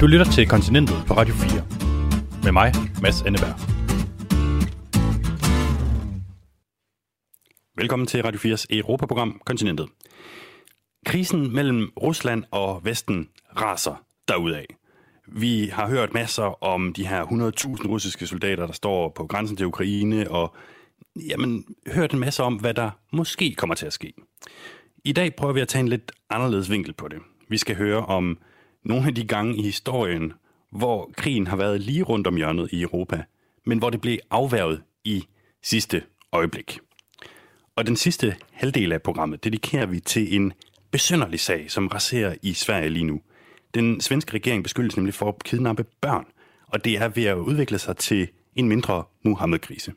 Du lytter til Kontinentet på Radio 4. Med mig, Mads Anneberg. Velkommen til Radio 4's Europaprogram Kontinentet. Krisen mellem Rusland og Vesten raser derudaf. Vi har hørt masser om de her 100.000 russiske soldater, der står på grænsen til Ukraine, og jamen, hørt en masse om, hvad der måske kommer til at ske. I dag prøver vi at tage en lidt anderledes vinkel på det. Vi skal høre om nogle af de gange i historien, hvor krigen har været lige rundt om hjørnet i Europa, men hvor det blev afværget i sidste øjeblik. Og den sidste halvdel af programmet dedikerer vi til en besynderlig sag, som raserer i Sverige lige nu. Den svenske regering beskyldes nemlig for at kidnappe børn, og det er ved at udvikle sig til en mindre Muhammed-krise.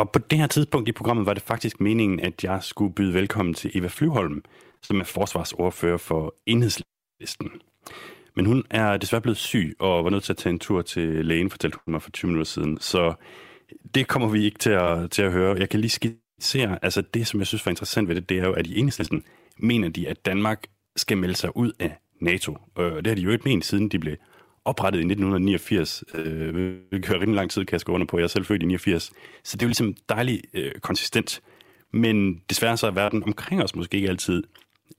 Og på det her tidspunkt i programmet var det faktisk meningen, at jeg skulle byde velkommen til Eva Flyholm, som er forsvarsordfører for Enhedslisten. Men hun er desværre blevet syg og var nødt til at tage en tur til lægen, fortalte hun mig for 20 minutter siden. Så det kommer vi ikke til at, til at høre. Jeg kan lige skitsere, altså det, som jeg synes var interessant ved det, det er jo, at i Enhedslisten mener de, at Danmark skal melde sig ud af NATO. Og det har de jo ikke ment, siden de blev oprettet i 1989, øh, hvilket er rimelig lang tid, kan jeg skrive under på. Jeg er selv født i 89. Så det er jo ligesom dejligt øh, konsistent. Men desværre så er verden omkring os måske ikke altid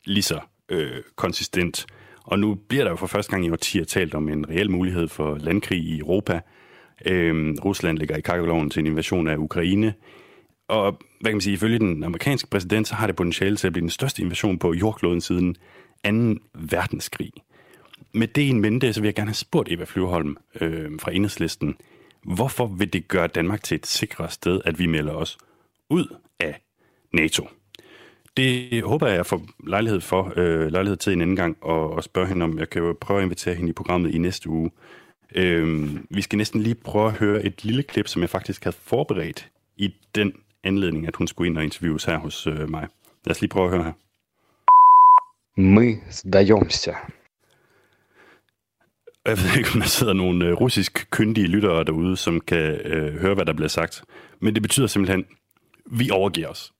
lige så øh, konsistent. Og nu bliver der jo for første gang i årtier talt om en reel mulighed for landkrig i Europa. Øh, Rusland ligger i kakkeloven til en invasion af Ukraine. Og hvad kan man sige, ifølge den amerikanske præsident, så har det potentiale til at blive den største invasion på jordkloden siden 2. verdenskrig med det en mente, så vil jeg gerne have spurgt Eva Flyvholm øh, fra Enhedslisten, hvorfor vil det gøre Danmark til et sikrere sted, at vi melder os ud af NATO? Det håber jeg, jeg får lejlighed for, øh, lejlighed til en anden gang, og, og spørge hende om, jeg kan jo prøve at invitere hende i programmet i næste uge. Øh, vi skal næsten lige prøve at høre et lille klip, som jeg faktisk havde forberedt i den anledning, at hun skulle ind og interviews her hos øh, mig. Lad os lige prøve at høre her. Мы сдаемся. Jeg ved ikke, om der sidder nogle øh, russisk kyndige lyttere derude, som kan øh, høre, hvad der bliver sagt. Men det betyder simpelthen, vi overgiver os.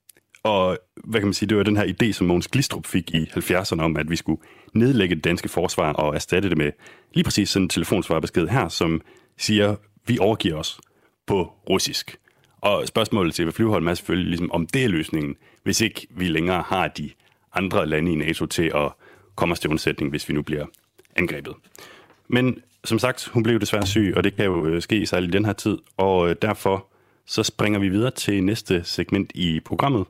Og hvad kan man sige, det var den her idé, som Mogens Glistrup fik i 70'erne om, at vi skulle nedlægge det danske forsvar og erstatte det med lige præcis sådan en telefonsvarbesked her, som siger, vi overgiver os på russisk. Og spørgsmålet til Flyvholm er selvfølgelig, ligesom, om det er løsningen, hvis ikke vi længere har de andre lande i NATO til at komme os til undsætning, hvis vi nu bliver angrebet. Men som sagt, hun blev desværre syg, og det kan jo øh, ske særligt i den her tid, og øh, derfor så springer vi videre til næste segment i programmet,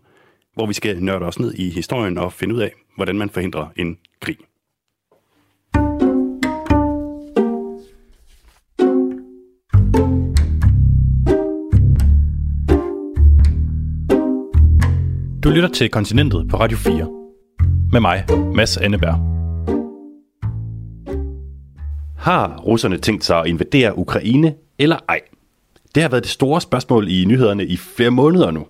hvor vi skal nørde os ned i historien og finde ud af, hvordan man forhindrer en krig. Du lytter til Kontinentet på Radio 4. Med mig, Mads Anneberg. Har russerne tænkt sig at invadere Ukraine eller ej? Det har været det store spørgsmål i nyhederne i flere måneder nu.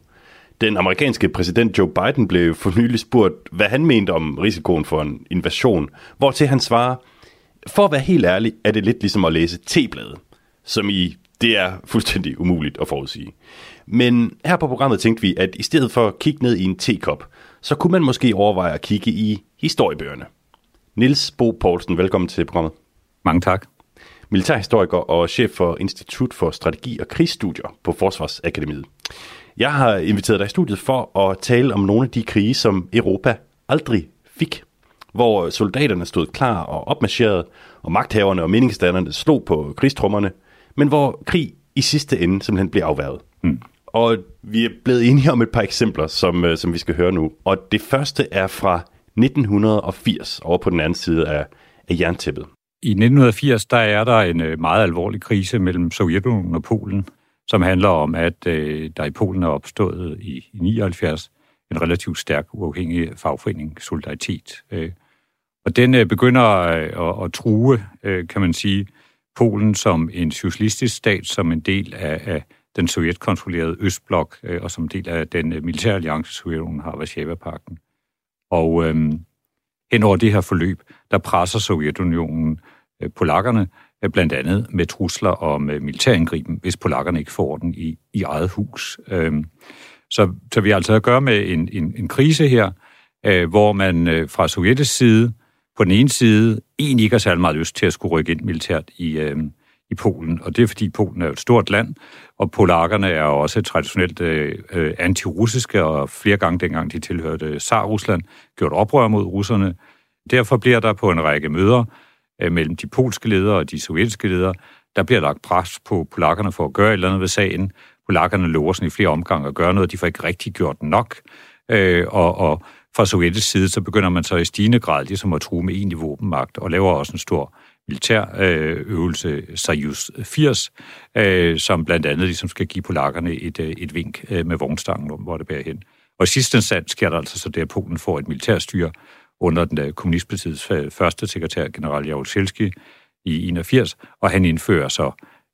Den amerikanske præsident Joe Biden blev for nylig spurgt, hvad han mente om risikoen for en invasion, hvortil han svarer, for at være helt ærlig, er det lidt ligesom at læse T-bladet, som i, det er fuldstændig umuligt at forudsige. Men her på programmet tænkte vi, at i stedet for at kigge ned i en tekop, så kunne man måske overveje at kigge i historiebøgerne. Nils Bo Poulsen, velkommen til programmet. Mange tak. Militærhistoriker og chef for Institut for Strategi og Krigsstudier på Forsvarsakademiet. Jeg har inviteret dig i studiet for at tale om nogle af de krige, som Europa aldrig fik. Hvor soldaterne stod klar og opmarcherede, og magthaverne og meningsdannerne slog på krigstrummerne, men hvor krig i sidste ende simpelthen blev afværget. Mm. Og vi er blevet enige om et par eksempler, som, øh, som vi skal høre nu. Og det første er fra 1980, over på den anden side af, af jerntæppet. I 1980 der er der en øh, meget alvorlig krise mellem Sovjetunionen og Polen, som handler om, at øh, der i Polen er opstået i, 79 en relativt stærk uafhængig fagforening, Solidaritet. Øh, og den øh, begynder øh, at, at true, øh, kan man sige, Polen som en socialistisk stat, som en del af, af den sovjetkontrollerede Østblok, øh, og som del af den øh, militære alliance, Sovjetunionen har, Varsava-pakten. Og øhm, hen over det her forløb, der presser Sovjetunionen øh, polakkerne øh, blandt andet med trusler om øh, militærindgriben, hvis polakkerne ikke får den i, i eget hus. Øhm, så, så vi har altså at gøre med en, en, en krise her, øh, hvor man fra sovjetisk side på den ene side egentlig ikke har særlig meget lyst til at skulle rykke ind militært i, øh, i Polen, og det er fordi Polen er et stort land, og polakkerne er også traditionelt øh, øh, antirussiske, og flere gange dengang de tilhørte Tsar-Rusland, gjort oprør mod russerne. Derfor bliver der på en række møder øh, mellem de polske ledere og de sovjetiske ledere, der bliver lagt pres på polakkerne for at gøre et eller andet ved sagen. Polakkerne lover sådan i flere omgange at gøre noget, de får ikke rigtig gjort nok, øh, og, og fra sovjetisk side, så begynder man så i stigende grad ligesom at true med egentlig våbenmagt, og laver også en stor militær øh, øvelse, 80, øh, som blandt andet ligesom skal give polakkerne et, øh, et vink øh, med vognstangen, hvor det bærer hen. Og i sidste instans sker der altså så det, at Polen får et militærstyre under den øh, kommunistpartiets øh, første sekretær, general Jaruzelski, i 81, og han indfører så,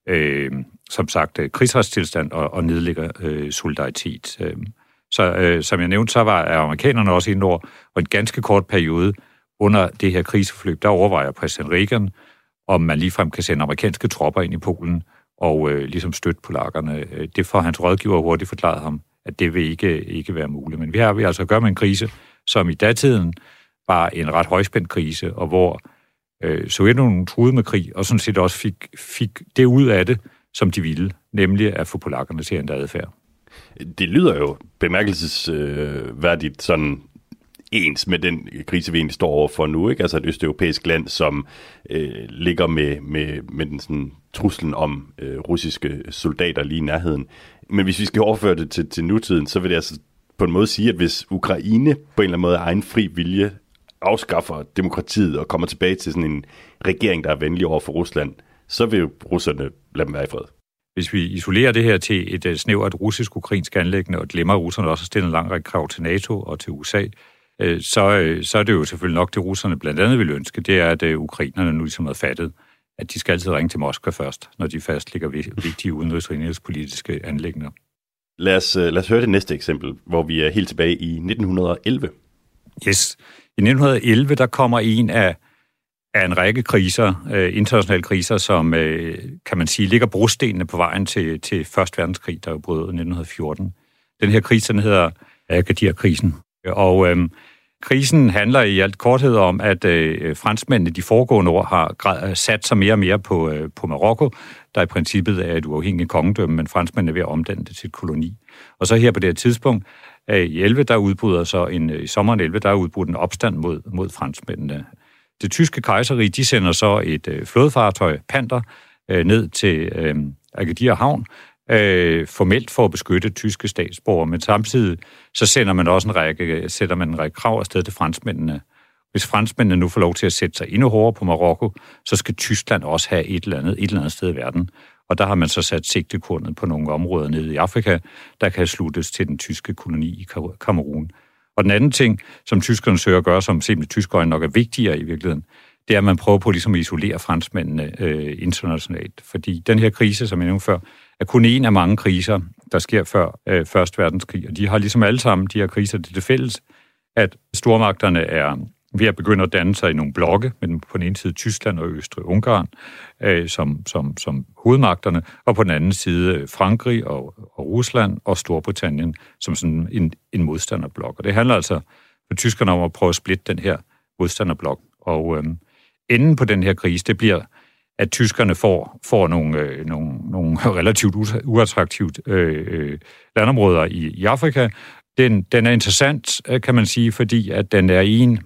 øh, som sagt, øh, krigsretstilstand og, og nedlægger øh, solidaritet. Øh. Så øh, som jeg nævnte, så var amerikanerne også indover, og en ganske kort periode under det her kriseforløb, der overvejer præsident Reagan, om man ligefrem kan sende amerikanske tropper ind i Polen og øh, ligesom støtte polakkerne. Øh, det får hans rådgiver hurtigt forklaret ham, at det vil ikke, ikke være muligt. Men vi har vi altså at gøre med en krise, som i datiden var en ret højspændt krise, og hvor øh, Sovjetunionen truede med krig, og sådan set også fik, fik det ud af det, som de ville, nemlig at få polakkerne til at ændre adfærd. Det lyder jo bemærkelsesværdigt sådan ens med den krise, vi egentlig står overfor nu. Ikke? Altså et østeuropæisk land, som øh, ligger med, med, med den sådan, truslen om øh, russiske soldater lige i nærheden. Men hvis vi skal overføre det til, til nutiden, så vil det altså på en måde sige, at hvis Ukraine på en eller anden måde af egen fri vilje afskaffer demokratiet og kommer tilbage til sådan en regering, der er venlig over for Rusland, så vil russerne lade dem være i fred. Hvis vi isolerer det her til et øh, snævert russisk-ukrainsk anlæggende, og glemmer, at russerne også har stillet en lang række krav til NATO og til USA, uh, så, uh, så er det jo selvfølgelig nok det, russerne blandt andet vil ønske, det er, at uh, ukrainerne nu ligesom har fattet, at de skal altid ringe til Moskva først, når de fastlægger vigtige udenrigspolitiske anlægner. Lad os, lad os høre det næste eksempel, hvor vi er helt tilbage i 1911. Yes. I 1911, der kommer en af, af en række kriser, øh, internationale kriser, som, øh, kan man sige, ligger brostenene på vejen til, til Første Verdenskrig, der jo brød i 1914. Den her krise, den hedder Agadir-krisen. Og øh, krisen handler i alt korthed om, at øh, franskmændene de foregående år har øh, sat sig mere og mere på, øh, på Marokko, der i princippet er et uafhængigt kongedømme, men franskmændene er ved at omdanne det til et koloni. Og så her på det her tidspunkt, øh, i 11, der udbryder så en, øh, i sommeren 11, der er udbrudt en opstand mod, mod franskmændene. Det tyske kejserige, de sender så et øh, flådefartøj, Panter, øh, ned til øh, Agadir Havn, øh, formelt for at beskytte tyske statsborgere, men samtidig så sender man også en række, sætter man en række krav afsted til franskmændene. Hvis franskmændene nu får lov til at sætte sig endnu hårdere på Marokko, så skal Tyskland også have et eller andet, et eller andet sted i verden. Og der har man så sat sigtekornet på nogle områder nede i Afrika, der kan sluttes til den tyske koloni i Kamerun. Og den anden ting, som tyskerne søger at gøre, som simpelthen tyskerne nok er vigtigere i virkeligheden, det er, at man prøver på ligesom at isolere franskmændene øh, internationalt. Fordi den her krise, som jeg nævnte før, er kun en af mange kriser, der sker før øh, Første Verdenskrig. Og de har ligesom alle sammen, de her kriser, det er det fælles, at stormagterne er ved at begynde at danne sig i nogle blokke, men på den ene side Tyskland og Østrig-Ungarn øh, som, som, som hovedmagterne, og på den anden side øh, Frankrig og, og Rusland og Storbritannien som sådan en, en modstanderblok. Og det handler altså for tyskerne om at prøve at splitte den her modstanderblok. Og øh, enden på den her krise, det bliver, at tyskerne får, får nogle, øh, nogle, nogle relativt uattraktivt øh, øh, landområder i, i Afrika. Den, den er interessant, øh, kan man sige, fordi at den er en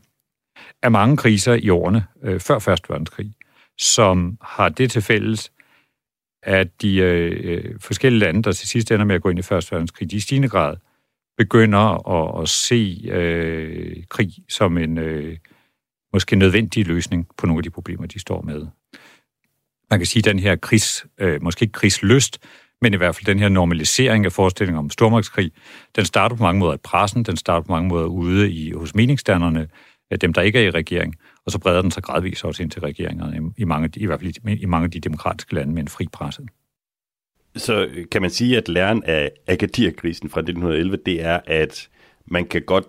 af mange kriser i årene øh, før Første Verdenskrig, som har det til fælles, at de øh, øh, forskellige lande, der til sidst ender med at gå ind i Første Verdenskrig, de i stigende grad begynder at, at se øh, krig som en øh, måske nødvendig løsning på nogle af de problemer, de står med. Man kan sige, den her krigs, øh, måske ikke krigsløst, men i hvert fald den her normalisering af forestillingen om stormagtskrig, den starter på mange måder i pressen, den starter på mange måder ude i, hos meningsdannerne, øh, dem, der ikke er i regering, og så breder den sig gradvist også ind til regeringerne i, mange, i hvert fald i mange af de demokratiske lande med en fri presse. Så kan man sige, at læren af Agadir-krisen fra 1911, det er, at man kan godt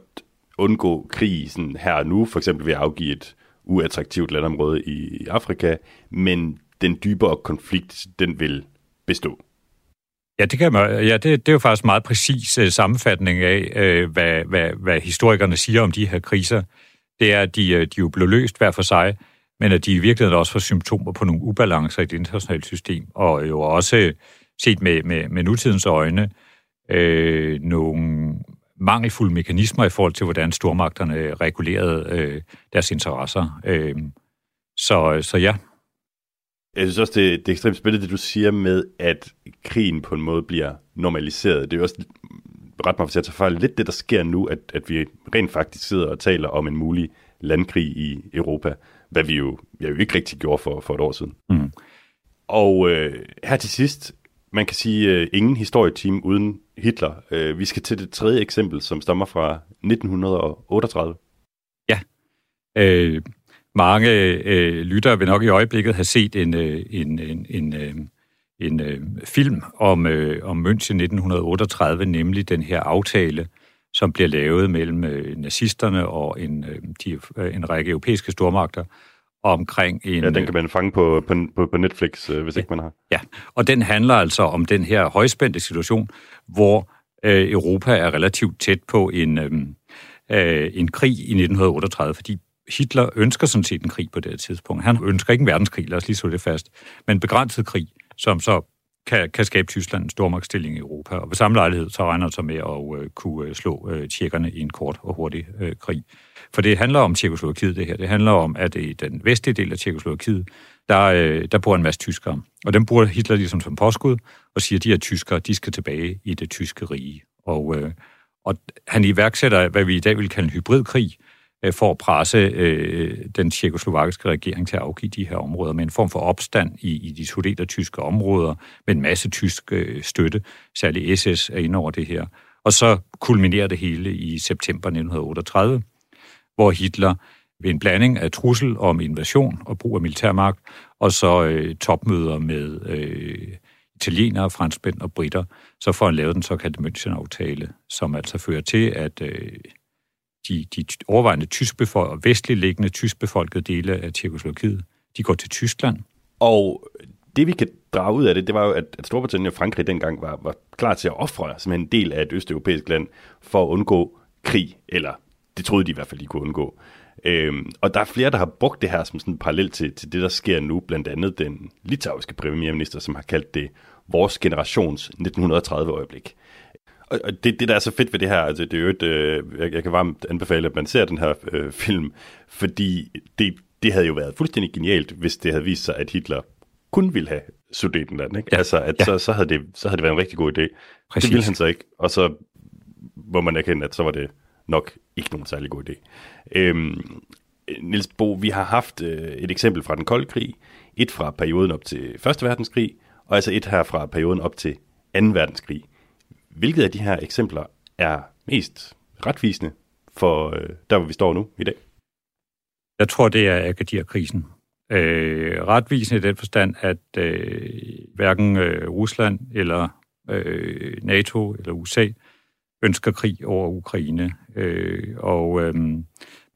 undgå krisen her og nu, for eksempel ved at afgive et uattraktivt landområde i Afrika, men den dybere konflikt, den vil bestå. Ja, det, kan man, ja, det, det er jo faktisk meget præcis uh, sammenfatning af, uh, hvad, hvad, hvad historikerne siger om de her kriser. Det er, at de, uh, de jo blev løst hver for sig, men at de i virkeligheden også får symptomer på nogle ubalancer i det internationale system, og jo også set med, med, med nutidens øjne, øh, nogle mangelfulde mekanismer i forhold til, hvordan stormagterne regulerede øh, deres interesser. Øh, så, så ja. Jeg synes også, det, det er ekstremt spændende, det du siger med, at krigen på en måde bliver normaliseret. Det er jo også ret mig, hvis jeg tager fejl, lidt det, der sker nu, at, at vi rent faktisk sidder og taler om en mulig landkrig i Europa, hvad vi jo, jeg jo ikke rigtig gjorde for, for et år siden. Mm. Og øh, her til sidst, man kan sige, øh, ingen historieteam uden Hitler. Øh, vi skal til det tredje eksempel, som stammer fra 1938. Ja. Øh, mange øh, lyttere vil nok i øjeblikket have set en, øh, en, en, en, øh, en øh, film om, øh, om München 1938, nemlig den her aftale, som bliver lavet mellem øh, nazisterne og en, øh, de, øh, en række europæiske stormagter omkring en... Ja, den kan man fange på, på, på Netflix, øh, hvis ja, ikke man har. Ja, og den handler altså om den her højspændte situation, hvor øh, Europa er relativt tæt på en, øh, øh, en krig i 1938, fordi Hitler ønsker sådan set en krig på det tidspunkt. Han ønsker ikke en verdenskrig, lad os lige så det fast, men begrænset krig, som så kan, kan skabe Tyskland en stormagtsstilling i Europa. Og ved samme lejlighed, så regner det så med at øh, kunne øh, slå øh, tjekkerne i en kort og hurtig øh, krig. For det handler om Tjekoslovakiet, det her. Det handler om, at i den vestlige del af Tjekoslovakiet, der, øh, der bor en masse tyskere. Og dem bruger Hitler ligesom som påskud, og siger, at de her tyskere, de skal tilbage i det tyske rige. Og, øh, og han iværksætter, hvad vi i dag vil kalde en hybridkrig, øh, for at presse øh, den tjekoslovakiske regering til at afgive de her områder med en form for opstand i, i de sudeter-tyske områder, med en masse tysk øh, støtte, særligt SS er inde over det her. Og så kulminerer det hele i september 1938, hvor Hitler ved en blanding af trussel om invasion og brug af militærmagt, og så øh, topmøder med øh, italienere, franskmænd og britter, så får han lavet den såkaldte München-aftale, som altså fører til, at øh, de, de overvejende tyskbefolkede, og vestligt liggende tyskbefolkede dele af Tjekoslovakiet, de går til Tyskland. Og det vi kan drage ud af det, det var jo, at, at Storbritannien og Frankrig dengang var, var klar til at ofre som en del af et østeuropæisk land for at undgå krig, eller det troede de i hvert fald, de kunne undgå. Øhm, og der er flere, der har brugt det her som sådan en parallel til, til det, der sker nu, blandt andet den litauiske premierminister, som har kaldt det vores generations 1930-øjeblik og det, det, der er så fedt ved det her, altså det er jo et, øh, jeg, jeg kan varmt anbefale, at man ser den her øh, film, fordi det, det havde jo været fuldstændig genialt, hvis det havde vist sig, at Hitler kun ville have Sudetenland. Ikke? Ja. Altså, at ja. så, så, havde det, så havde det været en rigtig god idé. Præcis. Det ville han så ikke, og så må man erkende, at så var det nok ikke nogen særlig god idé. Øhm, Niels Bo, vi har haft øh, et eksempel fra den kolde krig, et fra perioden op til Første Verdenskrig, og altså et her fra perioden op til 2. verdenskrig. Hvilket af de her eksempler er mest retvisende for øh, der, hvor vi står nu i dag? Jeg tror, det er Agadir-krisen. Øh, retvisende i den forstand, at øh, hverken øh, Rusland eller øh, NATO eller USA ønsker krig over Ukraine. Øh, og øh,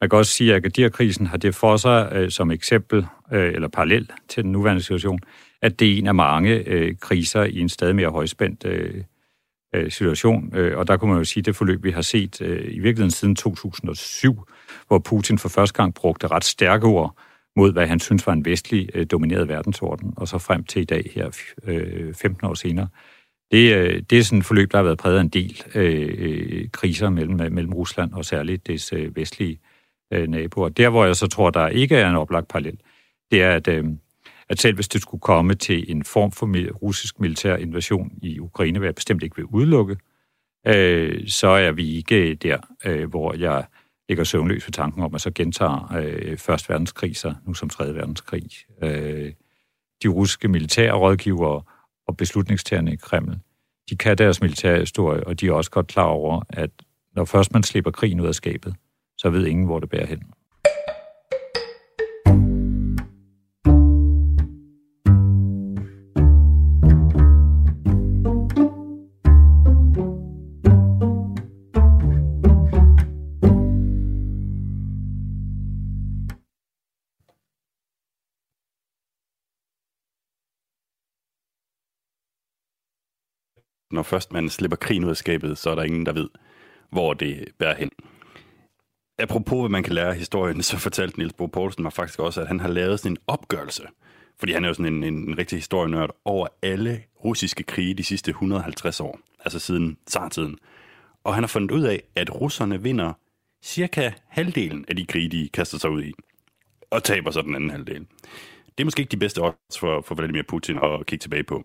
man kan også sige, at Agadir-krisen har det for sig øh, som eksempel, øh, eller parallel til den nuværende situation, at det er en af mange øh, kriser i en stadig mere højspændt øh, øh situation. Øh, og der kunne man jo sige, at det forløb, vi har set øh, i virkeligheden siden 2007, hvor Putin for første gang brugte ret stærke ord mod, hvad han synes var en vestlig øh, domineret verdensorden, og så frem til i dag her, øh, 15 år senere, det, øh, det er sådan et forløb, der har været præget af en del øh, øh kriser mellem, øh, mellem Rusland og særligt dets øh, vestlige øh, naboer. Der, hvor jeg så tror, der ikke er en oplagt parallel, det er, at, øh, at selv hvis det skulle komme til en form for russisk militær invasion i Ukraine, hvad jeg bestemt ikke vil udelukke, øh, så er vi ikke der, øh, hvor jeg ligger søvnløs ved tanken om, at så gentager øh, Første verdenskrig sig nu som Tredje verdenskrig. Øh, de russiske militære rådgivere og beslutningstagerne i Kreml, de kan deres militære historie, og de er også godt klar over, at når først man slipper krigen ud af skabet, så ved ingen, hvor det bærer hen. Når først man slipper krigen ud af skabet, så er der ingen, der ved, hvor det bærer hen. Apropos, hvad man kan lære af historien, så fortalte Niels Bo Poulsen mig faktisk også, at han har lavet sådan en opgørelse, fordi han er jo sådan en, en, en rigtig historienørd, over alle russiske krige de sidste 150 år, altså siden zartiden. Og han har fundet ud af, at russerne vinder cirka halvdelen af de krige, de kaster sig ud i, og taber så den anden halvdel. Det er måske ikke de bedste odds for, for Vladimir Putin at kigge tilbage på.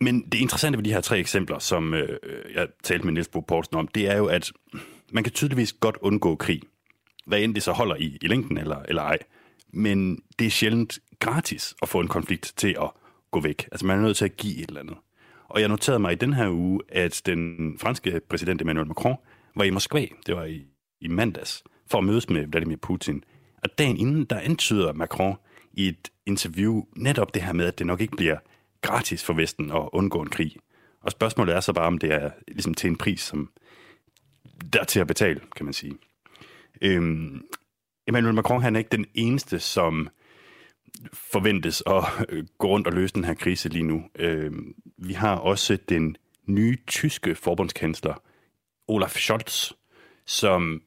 Men det interessante ved de her tre eksempler, som øh, jeg talte med Niels Bo Poulsen om, det er jo, at man kan tydeligvis godt undgå krig. Hvad end det så holder i, i længden eller, eller ej. Men det er sjældent gratis at få en konflikt til at gå væk. Altså man er nødt til at give et eller andet. Og jeg noterede mig i den her uge, at den franske præsident Emmanuel Macron var i Moskva, det var i, i mandags, for at mødes med Vladimir Putin. Og dagen inden, der antyder Macron i et interview netop det her med, at det nok ikke bliver gratis for Vesten at undgå en krig. Og spørgsmålet er så bare, om det er ligesom til en pris, som der er til at betale, kan man sige. Øhm, Emmanuel Macron han er ikke den eneste, som forventes at øh, gå rundt og løse den her krise lige nu. Øhm, vi har også den nye tyske forbundskansler, Olaf Scholz, som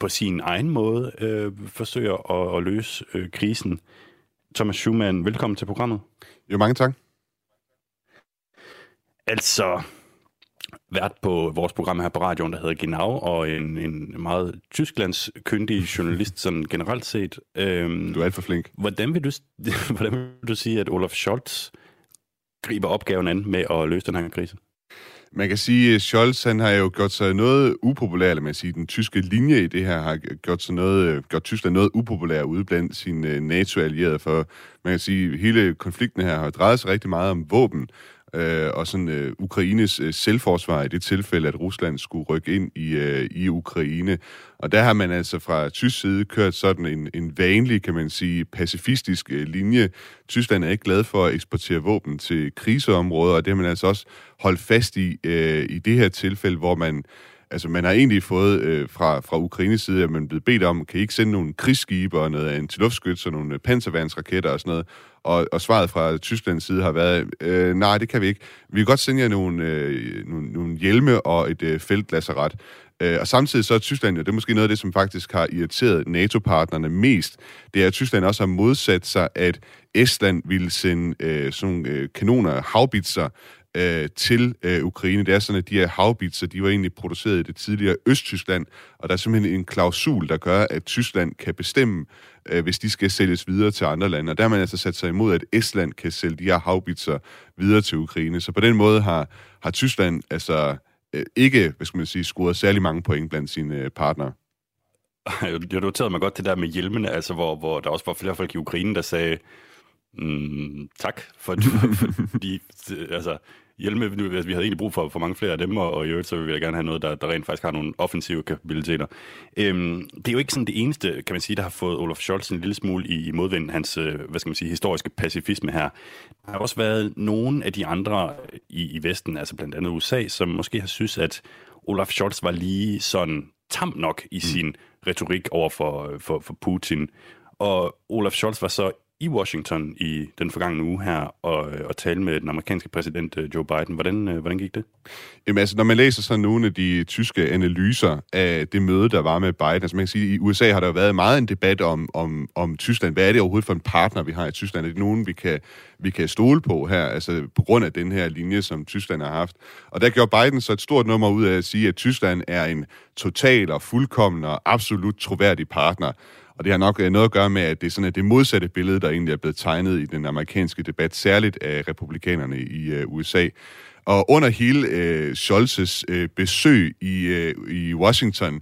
på sin egen måde øh, forsøger at, at løse øh, krisen. Thomas Schumann, velkommen til programmet. Jo, mange tak. Altså, vært på vores program her på radioen, der hedder Genau, og en, en meget Tysklands kyndig journalist, sådan generelt set. Øhm, du er alt for flink. Hvordan vil, du, hvordan vil du sige, at Olaf Scholz griber opgaven an med at løse den her krise? Man kan sige, at Scholz han har jo gjort sig noget upopulær, eller man sige, den tyske linje i det her har gjort, sig noget, gjort Tyskland noget upopulær ude blandt sine NATO-allierede, for man kan sige, at hele konflikten her har drejet sig rigtig meget om våben, øh, og sådan øh, Ukraines øh, selvforsvar i det tilfælde, at Rusland skulle rykke ind i, øh, i Ukraine. Og der har man altså fra tysk side kørt sådan en, en vanlig, kan man sige, pacifistisk øh, linje. Tyskland er ikke glad for at eksportere våben til kriseområder, og det har man altså også holdt fast i øh, i det her tilfælde, hvor man Altså, man har egentlig fået øh, fra, fra Ukraines side, at man er blevet bedt om, kan I ikke sende nogle krigsskibe og noget antiluftskyts og nogle øh, panserværnsraketter og sådan noget? Og, og svaret fra Tysklands side har været, øh, nej, det kan vi ikke. Vi kan godt sende jer nogle, øh, nogle, nogle hjelme og et øh, feltlasseret. Øh, og samtidig så er Tyskland, jo, det er måske noget af det, som faktisk har irriteret NATO-partnerne mest, det er, at Tyskland også har modsat sig, at Estland ville sende øh, sådan nogle øh, kanoner, havbitser, øh, til øh, Ukraine. Det er sådan, at de her havbitser, de var egentlig produceret i det tidligere Østtyskland, og der er simpelthen en klausul, der gør, at Tyskland kan bestemme, øh, hvis de skal sælges videre til andre lande. Og der har man altså sat sig imod, at Estland kan sælge de her havbitser videre til Ukraine. Så på den måde har, har Tyskland altså øh, ikke, hvad skal man sige, scoret særlig mange point blandt sine øh, partnere. Jeg noterede mig godt det der med hjelmene, altså hvor, hvor der også var flere folk i Ukraine, der sagde, mm, tak, for, for, fordi altså, hjelme, altså, vi havde egentlig brug for, for mange flere af dem, og, og i øvrigt så vil jeg gerne have noget, der, der rent faktisk har nogle offensive kapabiliteter. Øhm, det er jo ikke sådan det eneste, kan man sige, der har fået Olaf Scholz en lille smule i, i modvind, hans, øh, hvad skal man sige, historiske pacifisme her. Der har også været nogle af de andre i, i Vesten, altså blandt andet USA, som måske har synes, at Olaf Scholz var lige sådan tam nok i mm. sin retorik over for, for, for Putin. Og Olaf Scholz var så i Washington i den forgangne uge her og, øh, og tale med den amerikanske præsident øh, Joe Biden. Hvordan, øh, hvordan gik det? Jamen altså, når man læser sådan nogle af de tyske analyser af det møde, der var med Biden, altså man kan sige, at i USA har der jo været meget en debat om, om, om Tyskland. Hvad er det overhovedet for en partner, vi har i Tyskland? Er det nogen, vi kan, vi kan stole på her, altså på grund af den her linje, som Tyskland har haft? Og der gjorde Biden så et stort nummer ud af at sige, at Tyskland er en total og fuldkommen og absolut troværdig partner. Og det har nok øh, noget at gøre med, at det er sådan at det modsatte billede, der egentlig er blevet tegnet i den amerikanske debat, særligt af republikanerne i øh, USA. Og under hele øh, Scholzes øh, besøg i, øh, i Washington,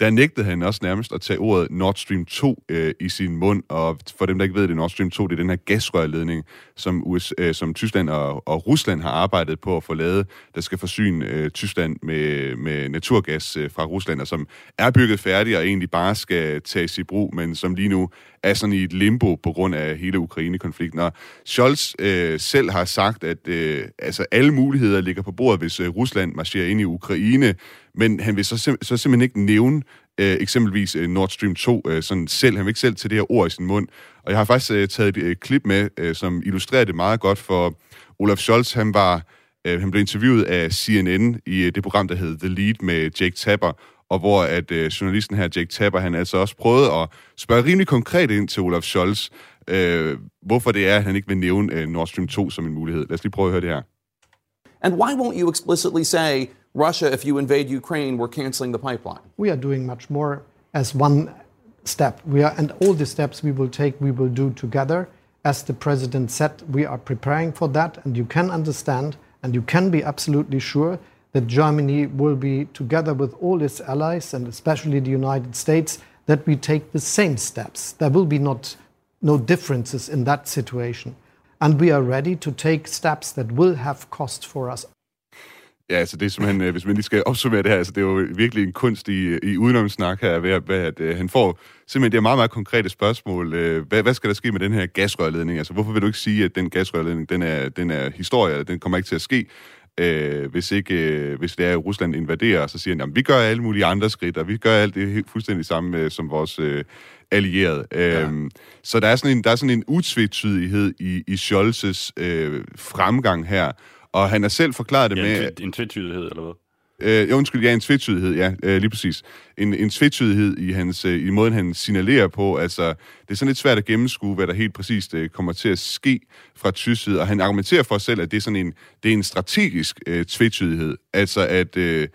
der nægtede han også nærmest at tage ordet Nord Stream 2 øh, i sin mund, og for dem, der ikke ved det, Nord Stream 2, det er den her gasrørledning, som, US, øh, som Tyskland og, og Rusland har arbejdet på at få lavet, der skal forsyne øh, Tyskland med, med naturgas øh, fra Rusland, og som er bygget færdig og egentlig bare skal tages i brug, men som lige nu er sådan i et limbo på grund af hele Ukraine-konflikten. Og Scholz øh, selv har sagt, at øh, altså alle muligheder ligger på bordet, hvis øh, Rusland marcherer ind i Ukraine, men han vil så, sim- så simpelthen ikke nævne øh, eksempelvis øh, Nord Stream 2 øh, sådan selv. Han vil ikke selv til det her ord i sin mund. Og jeg har faktisk øh, taget et øh, klip med, øh, som illustrerer det meget godt, for Olaf Scholz, han var Øh, han blev interviewet af CNN i øh, det program, der hed The Lead med Jake Tapper, og hvor at øh, journalisten her, Jake Tapper, han altså også prøvede at spørge rimelig konkret ind til Olaf Scholz, øh, hvorfor det er, at han ikke vil nævne øh, Nord Stream 2 som en mulighed. Lad os lige prøve at høre det her. And why won't you explicitly say, Russia, if you invade Ukraine, we're canceling the pipeline? We are doing much more as one step. We are, and all the steps we will take, we will do together. As the president said, we are preparing for that, and you can understand and you can be absolutely sure that Germany will be together with all its allies and especially the United States that we take the same steps. There will be not no differences in that situation. And we are ready to take steps that will have cost for us. Ja, altså det er simpelthen, øh, hvis man lige skal opsummere det her, altså det er jo virkelig en kunst i, i udenomsnak her, ved at, ved at uh, han får simpelthen det er meget, meget konkrete spørgsmål. Uh, hvad, hvad skal der ske med den her gasrørledning? Altså hvorfor vil du ikke sige, at den gasrørledning, den er, den er historie, den kommer ikke til at ske? Uh, hvis ikke uh, hvis det er, at Rusland invaderer, så siger han, at vi gør alle mulige andre skridt, og vi gør alt det helt fuldstændig samme uh, som vores uh, allierede. Ja. Uh, så der er sådan en, der er sådan en utvetydighed i, i Scholz's uh, fremgang her, og han har selv forklaret det ja, med... En tvetydighed, eller hvad? Øh, undskyld, ja, en tvetydighed, ja, øh, lige præcis. En, en tvetydighed i, hans, øh, i måden, han signalerer på. Altså, det er sådan lidt svært at gennemskue, hvad der helt præcist øh, kommer til at ske fra tysk side. Og han argumenterer for sig selv, at det er sådan en, det er en strategisk øh, tvetydighed. Altså, at... Øh,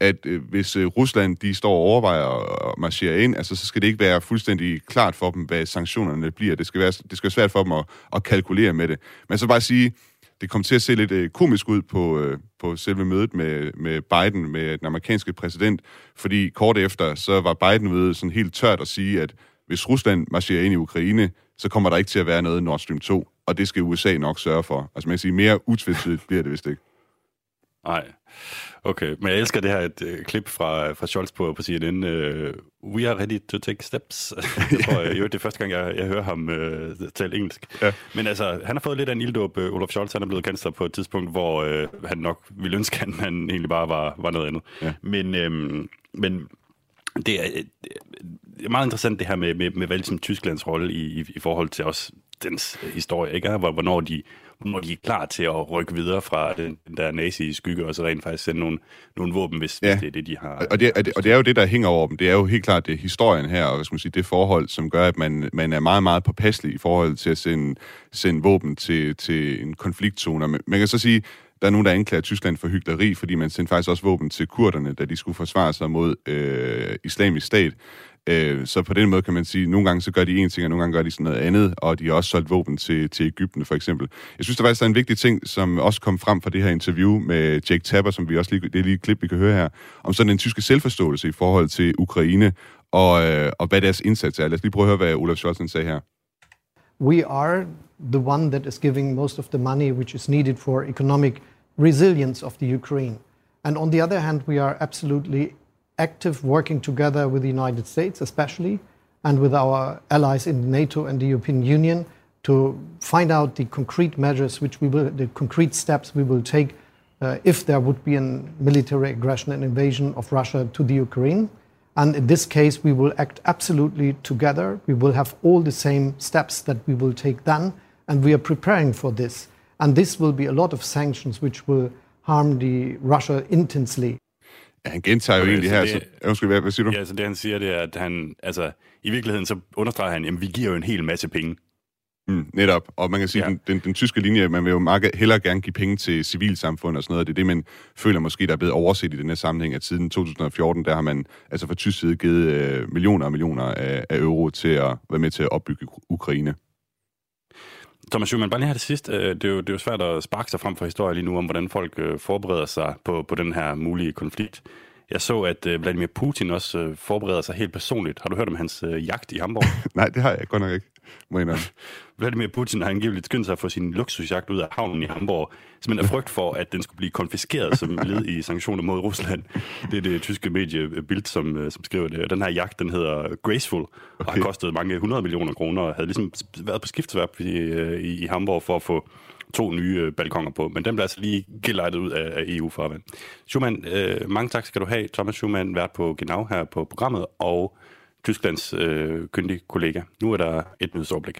at øh, hvis øh, Rusland de står og overvejer at marchere ind, altså, så skal det ikke være fuldstændig klart for dem, hvad sanktionerne bliver. Det skal være, det skal være svært for dem at, at kalkulere med det. Men så bare sige, det kom til at se lidt øh, komisk ud på, øh, på selve mødet med, med Biden, med den amerikanske præsident, fordi kort efter, så var Biden ved sådan helt tørt at sige, at hvis Rusland marcherer ind i Ukraine, så kommer der ikke til at være noget Nord Stream 2, og det skal USA nok sørge for. Altså man kan sige, mere utvetydigt bliver det vist ikke. Nej. Okay, men jeg elsker det her et uh, klip fra, fra Scholz på, på CNN. Uh, We are ready to take steps. jeg tror, jeg, det er første gang, jeg, jeg hører ham uh, tale engelsk. Ja. Men altså, han har fået lidt af en ilddåb. Uh, Olaf Scholz han er blevet kansler på et tidspunkt, hvor uh, han nok ville ønske, at han egentlig bare var, var noget andet. Ja. Men, øhm, men det er, det er meget interessant det her med, med, med hvad ligesom Tysklands rolle i, i, i forhold til også dens historie, ikke? Hvornår de når de er klar til at rykke videre fra den, den der nazi-skygge, og så rent faktisk sende nogle, nogle våben, hvis, ja. hvis det er det, de har. Og det, og, det, og det er jo det, der hænger over dem. Det er jo helt klart det historien her, og hvad skal man sige, det forhold, som gør, at man, man er meget, meget påpasselig i forhold til at sende, sende våben til, til en konfliktzone. Man, man kan så sige, der er nogen, der anklager Tyskland for hyggeleri, fordi man sendte faktisk også våben til kurderne, da de skulle forsvare sig mod øh, islamisk stat. Øh, så på den måde kan man sige, at nogle gange så gør de en ting, og nogle gange gør de sådan noget andet, og de har også solgt våben til, til Ægypten for eksempel. Jeg synes, der faktisk er en vigtig ting, som også kom frem fra det her interview med Jake Tapper, som vi også lige, det er lige et klip, vi kan høre her, om sådan en tyske selvforståelse i forhold til Ukraine, og, øh, og hvad deres indsats er. Lad os lige prøve at høre, hvad Olaf Scholz sagde her. We are the one that is giving most of the money which is needed for economic resilience of the Ukraine. And on the other hand, we are absolutely active working together with the United States, especially, and with our allies in NATO and the European Union to find out the concrete measures which we will, the concrete steps we will take uh, if there would be a military aggression and invasion of Russia to the Ukraine. And in this case, we will act absolutely together. We will have all the same steps that we will take then, and we are preparing for this. And this will be a lot of sanctions which will harm the Russia intensely. Han gentager jo okay, egentlig her... Det, så, undskyld, hvad, hvad siger du? Ja, så det han siger, det er, at han... Altså, i virkeligheden så understreger han, at vi giver jo en hel masse penge. Mm, netop. Og man kan sige, ja. den, den, den tyske linje, man vil jo meget hellere gerne give penge til civilsamfund og sådan noget. Det er det, man føler måske, der er blevet overset i den her sammenhæng, at siden 2014, der har man altså fra tysk side givet øh, millioner og millioner af, af euro til at være med til at opbygge Ukraine. Thomas Schumann, bare lige her til sidst. Øh, det er, jo, det er jo svært at sparke sig frem for historie lige nu, om hvordan folk øh, forbereder sig på, på den her mulige konflikt. Jeg så, at øh, Vladimir Putin også forbereder sig helt personligt. Har du hørt om hans jagt i Hamburg? Nej, det har jeg godt nok ikke må jeg Vladimir Putin har angiveligt skyndt sig at få sin luksusjagt ud af havnen i Hamburg, simpelthen af frygt for, at den skulle blive konfiskeret som led i sanktioner mod Rusland. Det er det tyske medie Bild, som, som skriver det. Den her jagt, den hedder Graceful, og okay. har kostet mange 100 millioner kroner, og havde ligesom været på skiftsværp i, i, i Hamburg for at få to nye balkonger på, men den bliver altså lige gelejtet ud af, af EU-farvand. Schumann, øh, mange tak skal du have. Thomas Schumann, vært på Genau her på programmet, og Tysklands øh, kyndige kollega. Nu er der et nyhedsoverblik.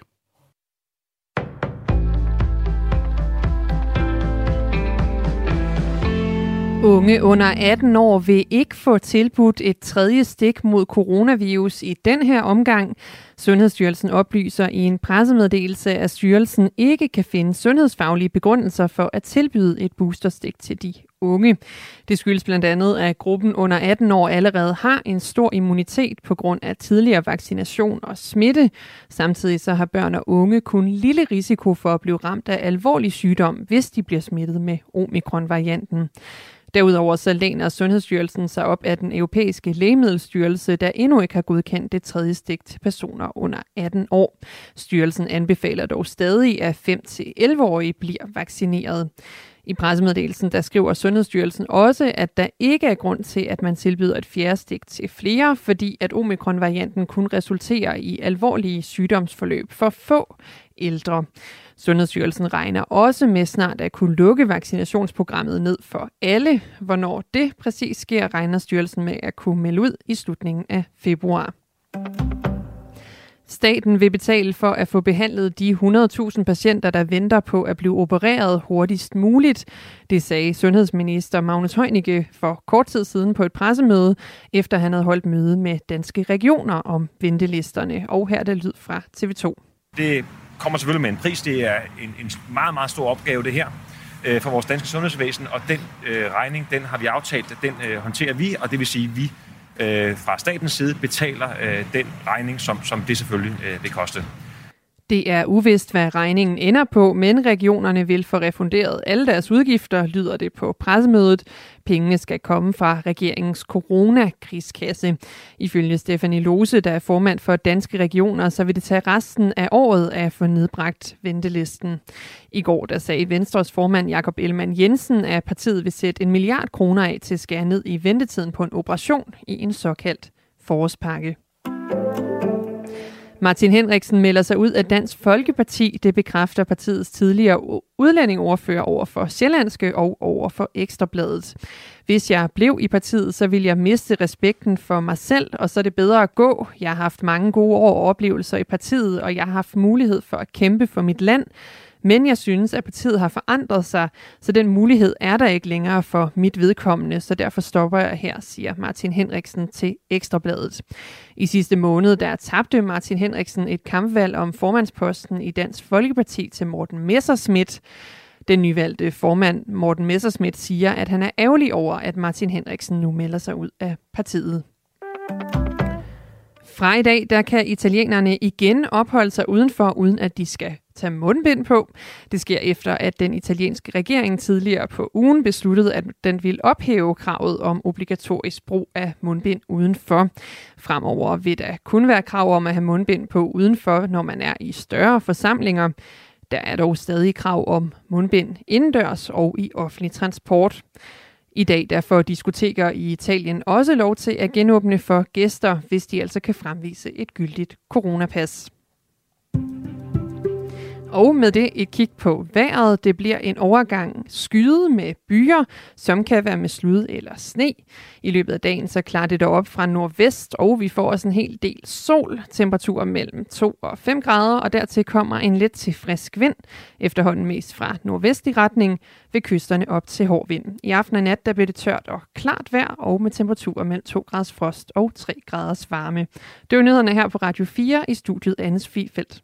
Unge under 18 år vil ikke få tilbudt et tredje stik mod coronavirus i den her omgang. Sundhedsstyrelsen oplyser i en pressemeddelelse, at styrelsen ikke kan finde sundhedsfaglige begrundelser for at tilbyde et boosterstik til de unge. Det skyldes blandt andet, at gruppen under 18 år allerede har en stor immunitet på grund af tidligere vaccination og smitte. Samtidig så har børn og unge kun lille risiko for at blive ramt af alvorlig sygdom, hvis de bliver smittet med omikron-varianten. Derudover så læner Sundhedsstyrelsen sig op af den europæiske lægemiddelstyrelse, der endnu ikke har godkendt det tredje stik til personer under 18 år. Styrelsen anbefaler dog stadig, at 5-11-årige bliver vaccineret. I pressemeddelelsen der skriver Sundhedsstyrelsen også, at der ikke er grund til, at man tilbyder et fjerde stik til flere, fordi at omikron-varianten kun resulterer i alvorlige sygdomsforløb for få ældre. Sundhedsstyrelsen regner også med snart at kunne lukke vaccinationsprogrammet ned for alle. Hvornår det præcis sker, regner styrelsen med at kunne melde ud i slutningen af februar. Staten vil betale for at få behandlet de 100.000 patienter, der venter på at blive opereret hurtigst muligt. Det sagde sundhedsminister Magnus Heunicke for kort tid siden på et pressemøde, efter han havde holdt møde med danske regioner om ventelisterne. Og her er det lyd fra TV2. Det kommer selvfølgelig med en pris. Det er en, en meget, meget stor opgave, det her øh, for vores danske sundhedsvæsen, og den øh, regning, den har vi aftalt, at den øh, håndterer vi, og det vil sige, at vi øh, fra statens side betaler øh, den regning, som, som det selvfølgelig øh, vil koste. Det er uvist, hvad regningen ender på, men regionerne vil få refunderet alle deres udgifter, lyder det på pressemødet. Pengene skal komme fra regeringens coronakrigskasse. Ifølge Stefanie Lose, der er formand for Danske Regioner, så vil det tage resten af året at få nedbragt ventelisten. I går der sagde Venstres formand Jakob Ellemann Jensen, at partiet vil sætte en milliard kroner af til at skære ned i ventetiden på en operation i en såkaldt forårspakke. Martin Henriksen melder sig ud af Dansk Folkeparti. Det bekræfter partiets tidligere udlændingordfører over for Sjællandske og over for Ekstrabladet. Hvis jeg blev i partiet, så ville jeg miste respekten for mig selv, og så er det bedre at gå. Jeg har haft mange gode år og oplevelser i partiet, og jeg har haft mulighed for at kæmpe for mit land. Men jeg synes, at partiet har forandret sig, så den mulighed er der ikke længere for mit vedkommende, så derfor stopper jeg her, siger Martin Henriksen til Ekstrabladet. I sidste måned der tabte Martin Henriksen et kampvalg om formandsposten i Dansk Folkeparti til Morten Messerschmidt. Den nyvalgte formand Morten Messerschmidt siger, at han er ærgerlig over, at Martin Henriksen nu melder sig ud af partiet. Fra i dag, der kan italienerne igen opholde sig udenfor, uden at de skal tage mundbind på. Det sker efter, at den italienske regering tidligere på ugen besluttede, at den vil ophæve kravet om obligatorisk brug af mundbind udenfor. Fremover vil der kun være krav om at have mundbind på udenfor, når man er i større forsamlinger. Der er dog stadig krav om mundbind indendørs og i offentlig transport. I dag der får diskoteker i Italien også lov til at genåbne for gæster, hvis de altså kan fremvise et gyldigt coronapas. Og med det et kig på vejret. Det bliver en overgang skyde med byer, som kan være med slud eller sne. I løbet af dagen så klarer det op fra nordvest, og vi får også en hel del sol. Temperaturer mellem 2 og 5 grader, og dertil kommer en lidt til frisk vind, efterhånden mest fra nordvest i retning, ved kysterne op til hård vind. I aften og nat der bliver det tørt og klart vejr, og med temperaturer mellem 2 graders frost og 3 graders varme. Det var nyhederne her på Radio 4 i studiet Annes Fifeldt.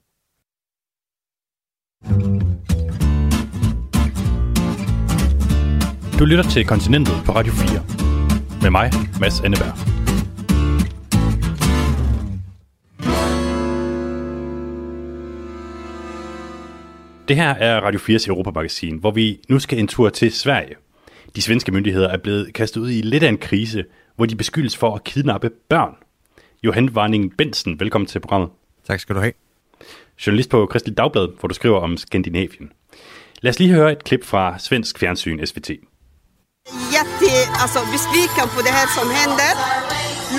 Du lytter til Kontinentet på Radio 4. Med mig, Mads Anneberg. Det her er Radio 4's Europamagasin, hvor vi nu skal en tur til Sverige. De svenske myndigheder er blevet kastet ud i lidt af en krise, hvor de beskyldes for at kidnappe børn. Johan Varning Bensen, velkommen til programmet. Tak skal du have journalist på Kristelig Dagblad, hvor du skriver om Skandinavien. Lad os lige høre et klip fra svensk fjernsyn SVT. Jätte, alltså besviken på det här som händer.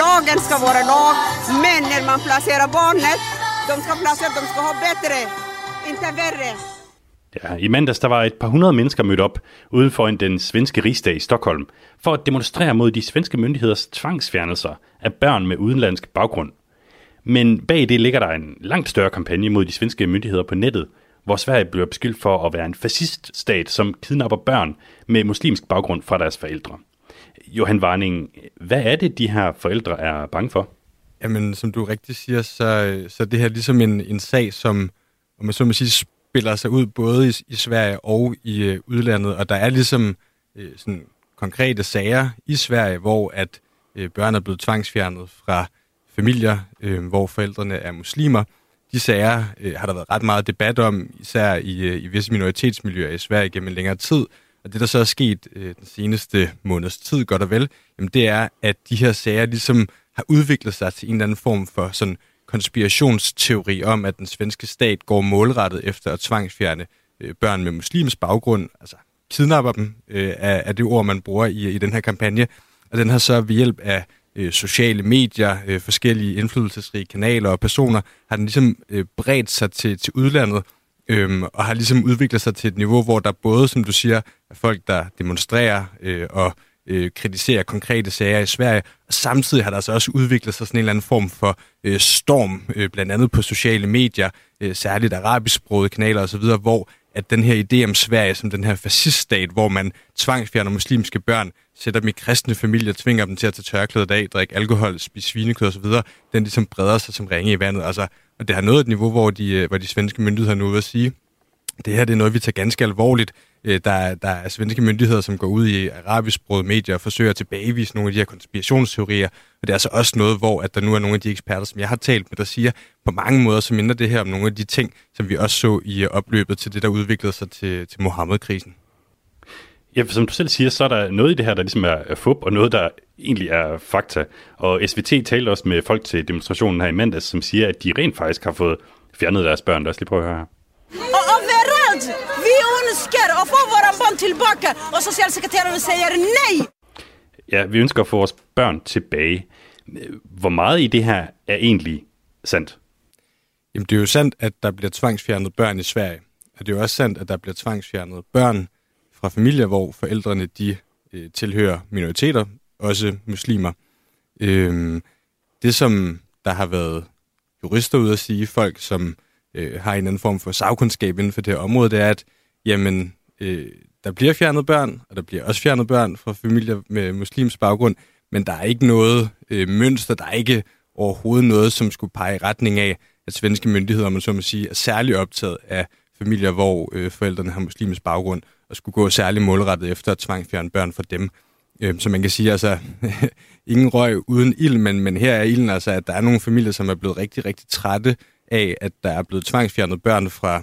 Lagen ska vara lag, men när man placerar barnet, de ska placera, de ska ha bättre, inte värre. Ja, I mandags der var et par hundrede mennesker mødt op uden for en den svenske rigsdag i Stockholm for at demonstrere mod de svenske myndigheders tvangsfjernelser af børn med udenlandsk baggrund. Men bag det ligger der en langt større kampagne mod de svenske myndigheder på nettet, hvor Sverige bliver beskyldt for at være en fasciststat, som kidnapper børn med muslimsk baggrund fra deres forældre. Johan Varning, hvad er det, de her forældre er bange for? Jamen, som du rigtig siger, så, så det her ligesom en, en sag, som om man så må sige, spiller sig ud både i, i Sverige og i øh, udlandet, og der er ligesom øh, sådan konkrete sager i Sverige, hvor at øh, børn er blevet tvangsfjernet fra familier, øh, hvor forældrene er muslimer. De sager øh, har der været ret meget debat om, især i, øh, i visse minoritetsmiljøer i Sverige gennem en længere tid. Og det, der så er sket øh, den seneste måneds tid, godt og vel, jamen det er, at de her sager ligesom har udviklet sig til en eller anden form for sådan konspirationsteori om, at den svenske stat går målrettet efter at tvangsfjerne øh, børn med muslims baggrund, altså kidnapper dem, øh, er, er det ord, man bruger i, i den her kampagne. Og den har så ved hjælp af øh, sociale medier, øh, forskellige indflydelsesrige kanaler og personer, har den ligesom øh, bredt sig til, til udlandet, øhm, og har ligesom udviklet sig til et niveau, hvor der både, som du siger, er folk, der demonstrerer øh, og øh, kritiserer konkrete sager i Sverige, og samtidig har der så også udviklet sig sådan en eller anden form for øh, storm, øh, blandt andet på sociale medier, øh, særligt arabisksprogede kanaler osv., hvor at den her idé om Sverige som den her fasciststat, hvor man tvangsfjerner muslimske børn, sætter dem i kristne familier, tvinger dem til at tage tørklædet af, drikke alkohol, spise svinekød osv., den ligesom breder sig som ringe i vandet. Altså, og det har nået et niveau, hvor de, øh, hvor de svenske myndigheder nu vil sige, det her det er noget, vi tager ganske alvorligt. Øh, der, der er svenske myndigheder, som går ud i arabisksprogede medier og forsøger at tilbagevise nogle af de her konspirationsteorier. Og det er altså også noget, hvor at der nu er nogle af de eksperter, som jeg har talt med, der siger, på mange måder så minder det her om nogle af de ting, som vi også så i opløbet til det, der udviklede sig til, til Mohammed-krisen. Ja, som du selv siger, så er der noget i det her, der ligesom er fup, og noget, der egentlig er fakta. Og SVT talte også med folk til demonstrationen her i mandags, som siger, at de rent faktisk har fået fjernet deres børn. Lad os lige prøve at høre her. Og överallt! Vi ønsker at få vores barn tilbage, og socialsekretæren siger nej! Ja, vi ønsker at få vores børn tilbage. Hvor meget i det her er egentlig sandt? Jamen, det er jo sandt, at der bliver tvangsfjernet børn i Sverige. Og det er jo også sandt, at der bliver tvangsfjernet børn fra familier, hvor forældrene de øh, tilhører minoriteter, også muslimer. Øhm, det, som der har været jurister ude at sige, folk, som øh, har en anden form for sagkundskab inden for det her område, det er, at jamen, øh, der bliver fjernet børn, og der bliver også fjernet børn fra familier med muslims baggrund, men der er ikke noget øh, mønster, der er ikke overhovedet noget, som skulle pege i retning af, at svenske myndigheder, man så må sige, er særlig optaget af familier, hvor øh, forældrene har muslims baggrund, og skulle gå særlig målrettet efter at tvangfjerne børn fra dem. Øh, så man kan sige, altså, ingen røg uden ild, men, men her er ilden altså, at der er nogle familier, som er blevet rigtig, rigtig trætte af, at der er blevet tvangsfjernet børn fra,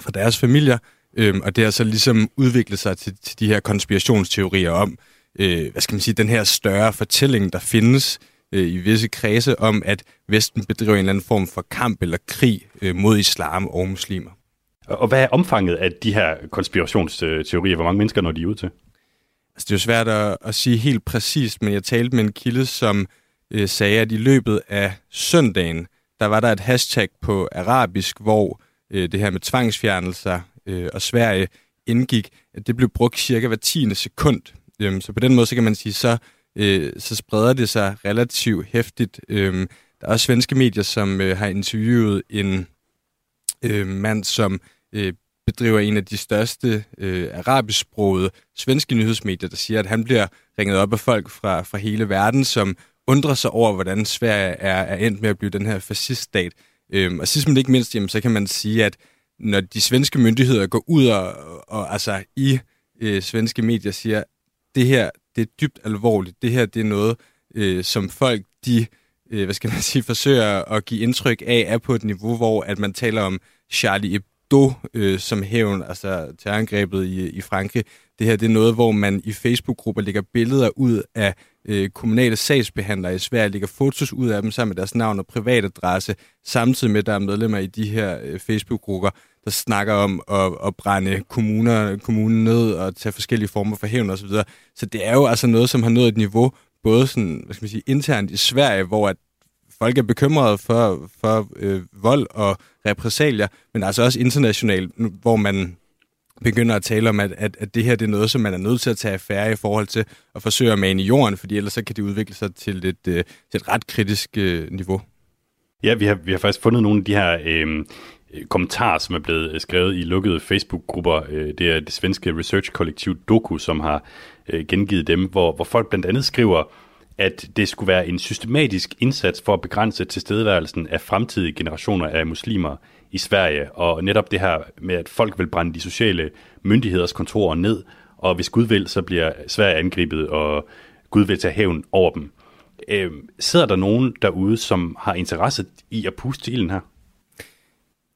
fra deres familier, øhm, og det har så ligesom udviklet sig til, til de her konspirationsteorier om, øh, hvad skal man sige, den her større fortælling, der findes øh, i visse kredse om, at Vesten bedriver en eller anden form for kamp eller krig øh, mod islam og muslimer. Og hvad er omfanget af de her konspirationsteorier? Hvor mange mennesker når de ud til? Altså, det er jo svært at, at sige helt præcist, men jeg talte med en kilde, som øh, sagde, at i løbet af søndagen, der var der et hashtag på arabisk, hvor øh, det her med tvangsfjernelser øh, og Sverige indgik, at det blev brugt cirka hver tiende sekund. Øhm, så på den måde, så kan man sige, så, øh, så spreder det sig relativt hæftigt. Øhm, der er også svenske medier, som øh, har interviewet en øh, mand, som øh, bedriver en af de største øh, arabisksprogede svenske nyhedsmedier, der siger, at han bliver ringet op af folk fra, fra hele verden, som undrer sig over, hvordan Sverige er, er endt med at blive den her fasciststat. Øhm, og sidst men ikke mindst, jamen, så kan man sige, at når de svenske myndigheder går ud og, og altså i øh, svenske medier siger, det her, det er dybt alvorligt, det her, det er noget, øh, som folk, de, øh, hvad skal man sige, forsøger at give indtryk af, er på et niveau, hvor at man taler om Charlie Hebdo øh, som hævn, altså terrorangrebet i, i Frankrig. Det her, det er noget, hvor man i Facebook-grupper lægger billeder ud af øh, kommunale sagsbehandlere i Sverige lægger fotos ud af dem sammen med deres navn og privatadresse, samtidig med, at der er medlemmer i de her øh, Facebook-grupper, der snakker om at, at brænde kommuner, kommunen ned og tage forskellige former for hævn osv. Så, så det er jo altså noget, som har nået et niveau, både sådan, hvad skal man sige, internt i Sverige, hvor at folk er bekymrede for, for øh, vold og repressalier, men altså også internationalt, hvor man begynder at tale om, at, at, at det her det er noget, som man er nødt til at tage affære i forhold til at forsøge at mane i jorden, fordi ellers så kan det udvikle sig til et, øh, til et ret kritisk øh, niveau. Ja, vi har, vi har faktisk fundet nogle af de her øh, kommentarer, som er blevet øh, skrevet i lukkede Facebook-grupper. Øh, det er det svenske research-kollektiv Doku, som har øh, gengivet dem, hvor, hvor folk blandt andet skriver, at det skulle være en systematisk indsats for at begrænse tilstedeværelsen af fremtidige generationer af muslimer i Sverige, og netop det her med, at folk vil brænde de sociale myndigheders kontorer ned, og hvis Gud vil, så bliver Sverige angrebet, og Gud vil tage hævn over dem. Øh, sidder der nogen derude, som har interesse i at puste til ilden her?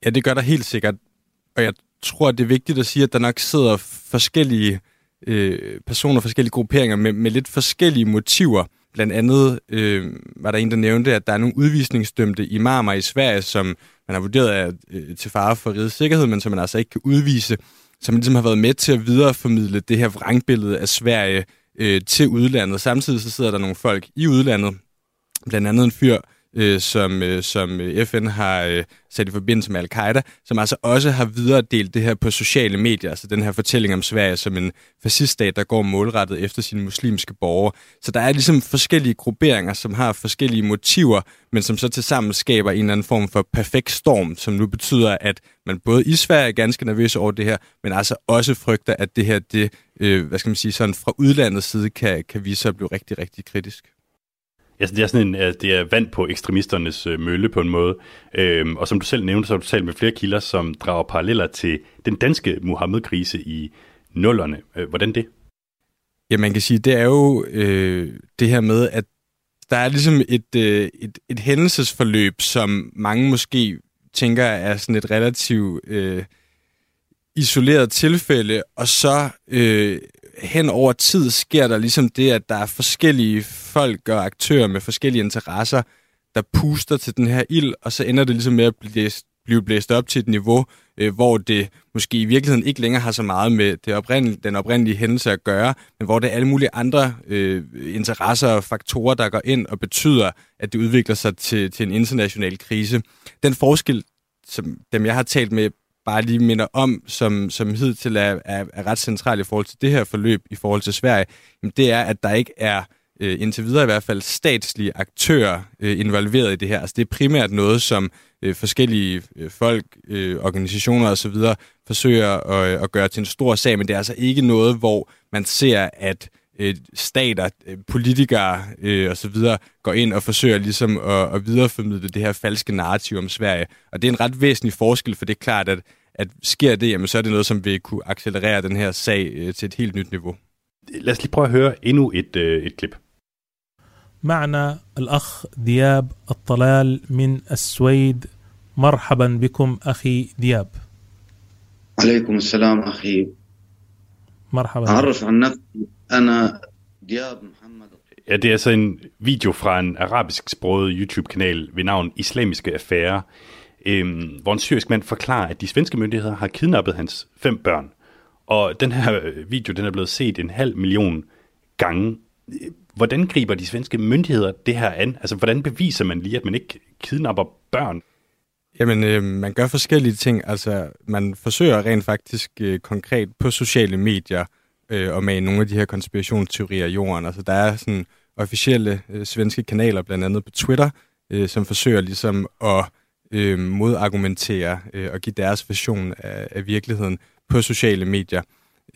Ja, det gør der helt sikkert. Og jeg tror, det er vigtigt at sige, at der nok sidder forskellige øh, personer, forskellige grupperinger med, med lidt forskellige motiver. Blandt andet øh, var der en, der nævnte, at der er nogle udvisningsdømte imamer i Sverige, som man har vurderet er øh, til fare for rigets sikkerhed, men som man altså ikke kan udvise, som ligesom har været med til at videreformidle det her vrangbillede af Sverige øh, til udlandet. Samtidig så sidder der nogle folk i udlandet, blandt andet en fyr, øh, som, øh, som øh, FN har øh, sat i forbindelse med al-Qaida, som altså også har videredelt det her på sociale medier, altså den her fortælling om Sverige som en fasciststat, der går målrettet efter sine muslimske borgere. Så der er ligesom forskellige grupperinger, som har forskellige motiver, men som så tilsammen skaber en eller anden form for perfekt storm, som nu betyder, at man både i Sverige er ganske nervøs over det her, men altså også frygter, at det her, det, øh, hvad skal man sige, sådan fra udlandets side kan, kan vise sig at blive rigtig, rigtig kritisk. Altså, det er sådan en, øh, det er vand på ekstremisternes øh, mølle på en måde. Øhm, og som du selv nævnte, så har du talt med flere kilder, som drager paralleller til den danske Mohammed-krise i nullerne. Øh, hvordan det? Ja, man kan sige, det er jo øh, det her med, at der er ligesom et, øh, et, et hændelsesforløb, som mange måske tænker er sådan et relativt øh, isoleret tilfælde, og så øh, hen over tid sker der ligesom det, at der er forskellige folk og aktører med forskellige interesser, der puster til den her ild, og så ender det ligesom med at blive, blive blæst op til et niveau, øh, hvor det måske i virkeligheden ikke længere har så meget med det oprindelige, den oprindelige hændelse at gøre, men hvor det er alle mulige andre øh, interesser og faktorer, der går ind og betyder, at det udvikler sig til, til en international krise. Den forskel, som dem jeg har talt med, bare lige minder om, som, som hidtil er, er, er ret centralt i forhold til det her forløb i forhold til Sverige, jamen det er, at der ikke er øh, indtil videre i hvert fald statslige aktører øh, involveret i det her. Altså det er primært noget, som øh, forskellige øh, folk, øh, organisationer osv. forsøger at, øh, at gøre til en stor sag, men det er altså ikke noget, hvor man ser, at øh, stater, øh, politikere øh, osv. går ind og forsøger ligesom at, at videreformidle det her falske narrativ om Sverige. Og det er en ret væsentlig forskel, for det er klart, at, at sker det, jamen, så er det noget, som vil kunne accelerere den her sag øh, til et helt nyt niveau. Lad os lige prøve at høre endnu et, øh, et klip. معنا الأخ دياب الطلال من السويد مرحبا بكم أخي دياب عليكم السلام أخي مرحبا أعرف عن نفسي أنا دياب محمد Ja, det er altså en video fra en arabisk sproget YouTube-kanal ved navn Islamiske Affære, øhm, hvor en syrisk mand forklarer, at de svenske myndigheder har kidnappet hans fem børn. Og den her øh, video, den er blevet set en halv million gange. Hvordan griber de svenske myndigheder det her an? Altså, hvordan beviser man lige, at man ikke kidnapper børn? Jamen, øh, man gør forskellige ting. Altså, man forsøger rent faktisk øh, konkret på sociale medier øh, og med nogle af de her konspirationsteorier i jorden. Altså, der er sådan officielle øh, svenske kanaler, blandt andet på Twitter, øh, som forsøger ligesom at øh, modargumentere øh, og give deres version af, af virkeligheden på sociale medier.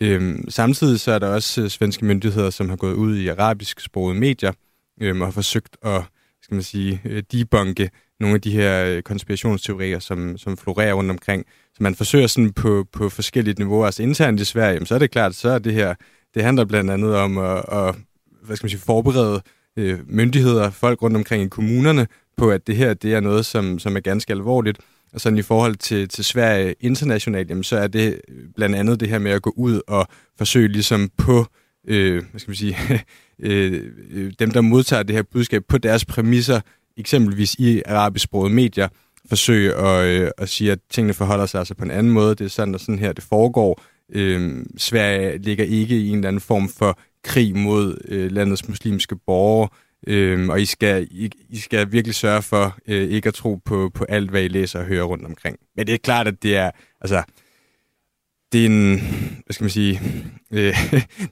Øhm, samtidig så er der også øh, svenske myndigheder, som har gået ud i arabisk sprogede medier øhm, og har forsøgt at skal man sige, øh, debunke nogle af de her øh, konspirationsteorier, som, som florerer rundt omkring. Så man forsøger sådan på, på forskellige niveauer. Altså internt i Sverige, jamen, så er det klart, så er det her, det handler blandt andet om at, at hvad skal man sige, forberede øh, myndigheder, folk rundt omkring i kommunerne, på at det her, det er noget, som, som er ganske alvorligt. Og sådan i forhold til, til Sverige internationalt, jamen, så er det blandt andet det her med at gå ud og forsøge ligesom på, øh, hvad skal man sige, øh, øh, dem der modtager det her budskab på deres præmisser, eksempelvis i arabisk medier, forsøge at, øh, at sige, at tingene forholder sig altså på en anden måde. Det er sådan, og sådan her, det foregår. Øh, Sverige ligger ikke i en eller anden form for krig mod øh, landets muslimske borgere. Øhm, og I skal, I, I skal virkelig sørge for øh, ikke at tro på, på alt, hvad I læser og hører rundt omkring. Men det er klart, at det er, altså, det er en, hvad skal man sige, øh,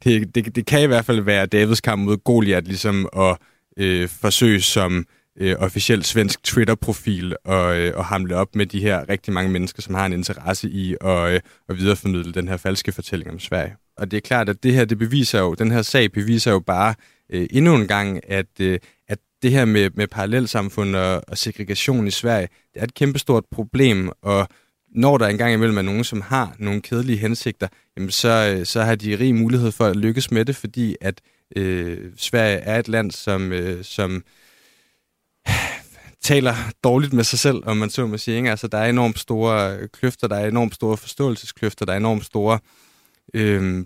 det, det, det kan i hvert fald være Davids kamp mod Goliath, ligesom at øh, forsøge som øh, officiel svensk Twitter-profil og, øh, og hamle op med de her rigtig mange mennesker, som har en interesse i at, øh, at videreformidle den her falske fortælling om Sverige. Og det er klart, at det her, det beviser jo, den her sag beviser jo bare øh, endnu en gang, at, øh, at det her med, med parallelsamfund og, og segregation i Sverige, det er et kæmpestort problem, og når der engang imellem er nogen, som har nogle kedelige hensigter, jamen så, øh, så har de rig mulighed for at lykkes med det, fordi at øh, Sverige er et land, som, øh, som taler dårligt med sig selv, om man så må sige. Ikke? Altså, der er enormt store kløfter, der er enormt store forståelseskløfter, der er enormt store øh,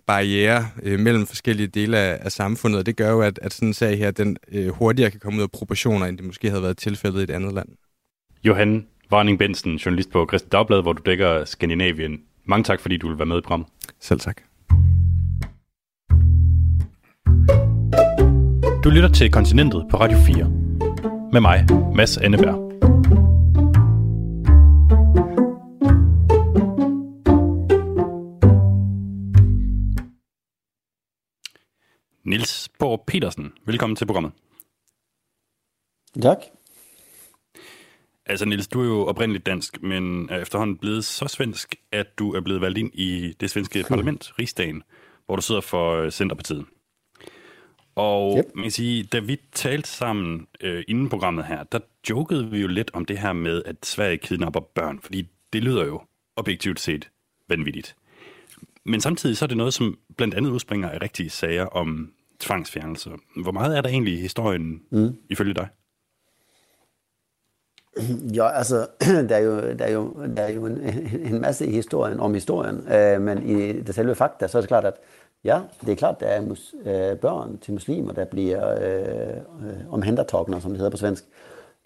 barriere øh, mellem forskellige dele af, af samfundet, og det gør jo, at, at sådan en sag her, den øh, hurtigere kan komme ud af proportioner, end det måske havde været tilfældet i et andet land. Johan Varning Bensen, journalist på Christi Dagblad, hvor du dækker Skandinavien. Mange tak, fordi du vil være med i programmet. Selv tak. Du lytter til Kontinentet på Radio 4. Med mig, Mads Anneberg. Nils Borg Petersen, velkommen til programmet. Tak. Altså Nils, du er jo oprindeligt dansk, men er efterhånden blevet så svensk, at du er blevet valgt ind i det svenske hmm. parlament, Rigsdagen, hvor du sidder for øh, Centerpartiet. Og yep. man kan sige, da vi talte sammen øh, inden programmet her, der jokede vi jo lidt om det her med, at Sverige kidnapper børn, fordi det lyder jo objektivt set vanvittigt. Men samtidig så er det noget, som blandt andet udspringer af rigtige sager om tvangsfjernelse. Hvor meget er der egentlig i historien, mm. ifølge dig? Ja, altså, der er jo, der er jo, der er jo en, en masse i historien om historien, øh, men i det selve fakta, så er det klart, at ja, det er klart, der er mus, øh, børn til muslimer, der bliver øh, øh, omhændertagende, som det hedder på svensk,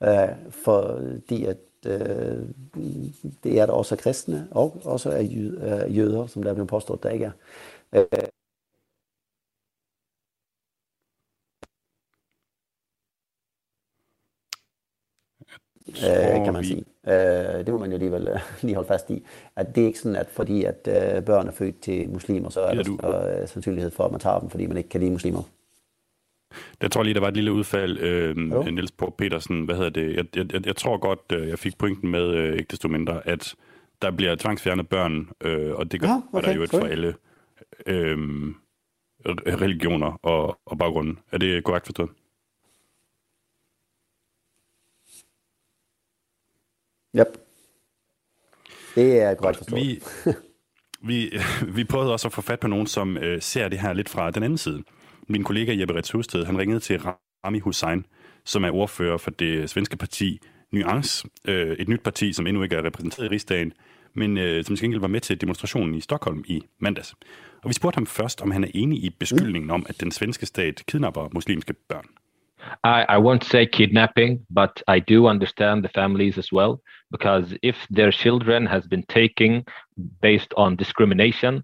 øh, fordi at øh, det er der også kristne, og også er jøder, som der er blevet påstået, der ikke er. Øh, øh, kan man sige. Øh, det må man jo alligevel øh, lige holde fast i. At det er ikke sådan, at fordi at øh, børn er født til muslimer, så er der større øh, sandsynlighed for, at man tager dem, fordi man ikke kan lide muslimer. Jeg tror lige, der var et lille udfald, øh, Niels på Petersen. Hvad hedder det? Jeg, jeg, jeg tror godt, øh, jeg fik pointen med, øh, ikke desto mindre, at der bliver tvangsfjernet børn, øh, og det gør ja, okay, der jo et for alle øh, religioner og, og baggrunden. Er det korrekt forstået? Yep. Det er godt forstået. Vi, vi, vi prøvede også at få fat på nogen, som øh, ser det her lidt fra den anden side. Min kollega Jeppe Ritz Husted, han ringede til Rami Hussein, som er ordfører for det svenske parti Nuance, øh, et nyt parti, som endnu ikke er repræsenteret i rigsdagen, men øh, som til gengæld var med til demonstrationen i Stockholm i mandags. Og vi spurgte ham først, om han er enig i beskyldningen om, at den svenske stat kidnapper muslimske børn. I, I won't say kidnapping, but I do understand the families as well, because if their children has been taken based on discrimination,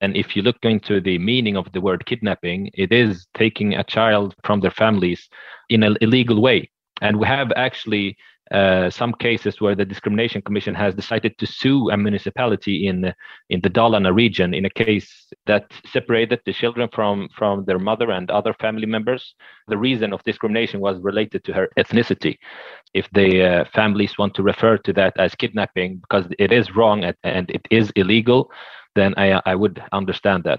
and if you look into the meaning of the word kidnapping, it is taking a child from their families in an illegal way. And we have actually uh, some cases where the discrimination commission has decided to sue a municipality in in the Dalarna region in a case that separated the children from from their mother and other family members. The reason of discrimination was related to her ethnicity. If the uh, families want to refer to that as kidnapping because it is wrong and, and it is illegal, then I I would understand that.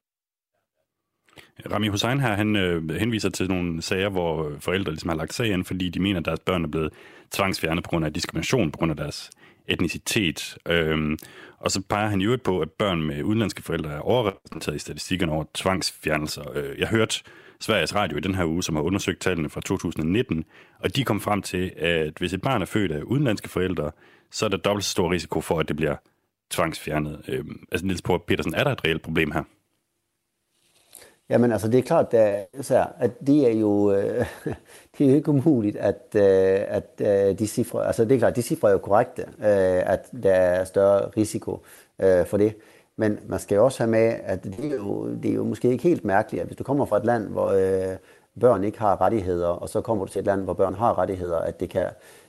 Rami Hussein her, han øh, henviser til nogle sager, hvor øh, forældre ligesom har lagt sag ind, fordi de mener, at deres børn er blevet tvangsfjernet på grund af diskrimination, på grund af deres etnicitet. Øhm, og så peger han jo på, at børn med udenlandske forældre er overrepræsenteret i statistikkerne over tvangsfjernelser. Øh, jeg hørte Sveriges Radio i den her uge, som har undersøgt tallene fra 2019, og de kom frem til, at hvis et barn er født af udenlandske forældre, så er der dobbelt så stor risiko for, at det bliver tvangsfjernet. Øh, altså Niels Petersen, er der et reelt problem her? Jamen altså, det er klart, at, så, at det er jo øh, det er jo ikke umuligt, at, øh, at øh, de cifre, altså det er klart, de cifre er jo korrekte, øh, at der er større risiko øh, for det. Men man skal jo også have med, at det er, jo, det er jo måske ikke helt mærkeligt, at hvis du kommer fra et land, hvor øh, børn ikke har rettigheder, og så kommer du til et land, hvor børn har rettigheder, at det kan,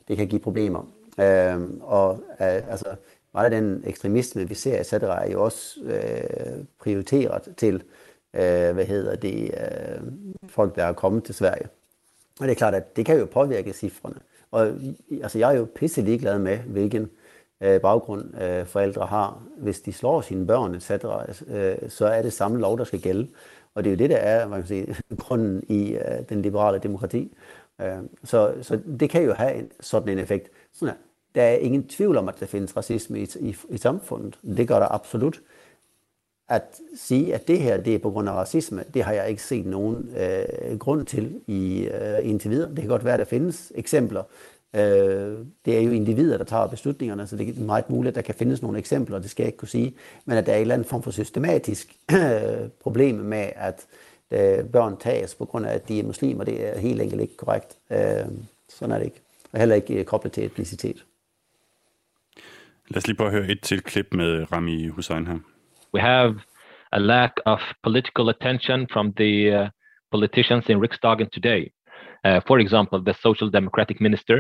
det kan give problemer. Øh, og øh, altså, meget af den ekstremisme, vi ser, etc., er jo også øh, prioriteret til øh, hvad hedder det, øh, folk, der er kommet til Sverige. Og det er klart, at det kan jo påvirke cifrene. Og altså, jeg er jo pisse ligeglad med, hvilken øh, baggrund øh, forældre har. Hvis de slår sine børn, etc., øh, så er det samme lov, der skal gælde. Og det er jo det, der er man kan sige, grunden i øh, den liberale demokrati. Øh, så, så det kan jo have en, sådan en effekt. Sådan er. Der er ingen tvivl om, at der findes racisme i, i, i samfundet. Det gør der absolut. At sige, at det her det er på grund af racisme, det har jeg ikke set nogen øh, grund til i øh, indtil videre. Det kan godt være, at der findes eksempler. Øh, det er jo individer, der tager beslutningerne, så det er meget muligt, at der kan findes nogle eksempler, det skal jeg ikke kunne sige. Men at der er en eller anden form for systematisk øh, problem med, at øh, børn tages på grund af, at de er muslimer, det er helt enkelt ikke korrekt. Øh, sådan er det ikke. Og heller ikke øh, koblet til etnicitet. Lad os lige prøve at høre et til klip med Rami Hussein her. We have a lack of political attention from the uh, politicians in Riksdagen today. Uh, for example, the Social Democratic Minister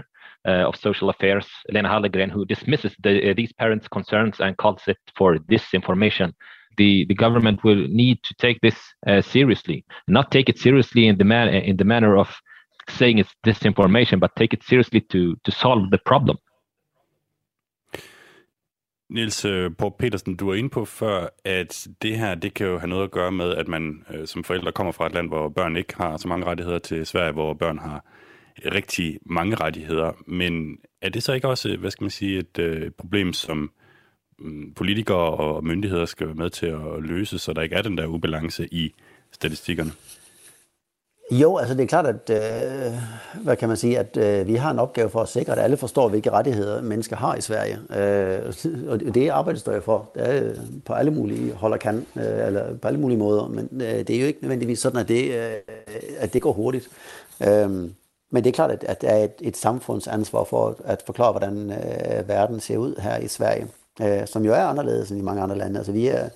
uh, of Social Affairs, Lena Hallegren, who dismisses the, uh, these parents' concerns and calls it for disinformation. The, the government will need to take this uh, seriously, not take it seriously in the man in the manner of saying it's disinformation, but take it seriously to to solve the problem. Niels øh, Borg Petersen, du var inde på før, at det her, det kan jo have noget at gøre med, at man øh, som forældre kommer fra et land, hvor børn ikke har så mange rettigheder til Sverige, hvor børn har rigtig mange rettigheder. Men er det så ikke også, øh, hvad skal man sige, et øh, problem, som mm, politikere og myndigheder skal være med til at løse, så der ikke er den der ubalance i statistikkerne? Jo, altså det er klart, at øh, hvad kan man sige, at øh, vi har en opgave for at sikre, at alle forstår, hvilke rettigheder mennesker har i Sverige. Øh, og det arbejder der jo for. Det er øh, på alle mulige holder kan, øh, eller på alle mulige måder, men øh, det er jo ikke nødvendigvis sådan, at det, øh, at det går hurtigt. Øh, men det er klart, at, at det er et, et samfundsansvar for at forklare, hvordan øh, verden ser ud her i Sverige, øh, som jo er anderledes end i mange andre lande. Altså vi er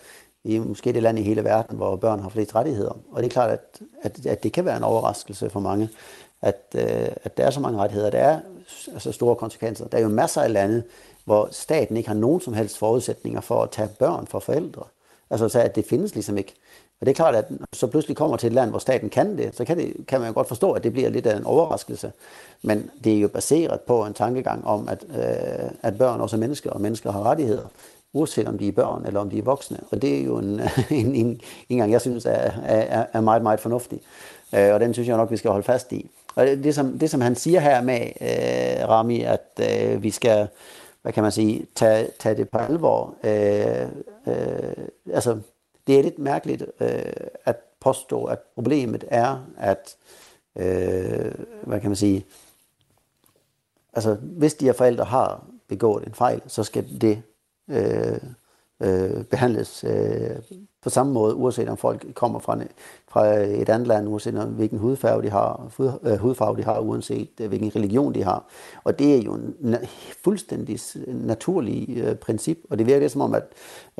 vi er måske det land i hele verden, hvor børn har flest rettigheder. Og det er klart, at, at, at det kan være en overraskelse for mange, at, øh, at der er så mange rettigheder. Der er altså store konsekvenser. Der er jo masser af lande, hvor staten ikke har nogen som helst forudsætninger for at tage børn fra forældre. Altså så at det findes ligesom ikke. Og det er klart, at når så pludselig kommer til et land, hvor staten kan det, så kan, det, kan man jo godt forstå, at det bliver lidt af en overraskelse. Men det er jo baseret på en tankegang om, at, øh, at børn også er mennesker, og mennesker har rettigheder uanset om de er børn eller om de er voksne. Og det er jo en, en, en, en gang, jeg synes er, er, er meget, meget fornuftig. Øh, og den synes jeg nok, vi skal holde fast i. Og det, det, som, det som han siger her med, øh, Rami, at øh, vi skal, hvad kan man sige, tage, tage det på alvor. Øh, øh, altså, det er lidt mærkeligt øh, at påstå, at problemet er, at, øh, hvad kan man sige, altså, hvis de her forældre har begået en fejl, så skal det øh, øh, behandles øh, på samme måde, uanset om folk kommer fra, fra et andet land, uanset om, hvilken hudfarve de har, fud, øh, hudfarve de har, uanset øh, hvilken religion de har. Og det er jo en na- fuldstændig naturlig øh, princip, og det virker som om, at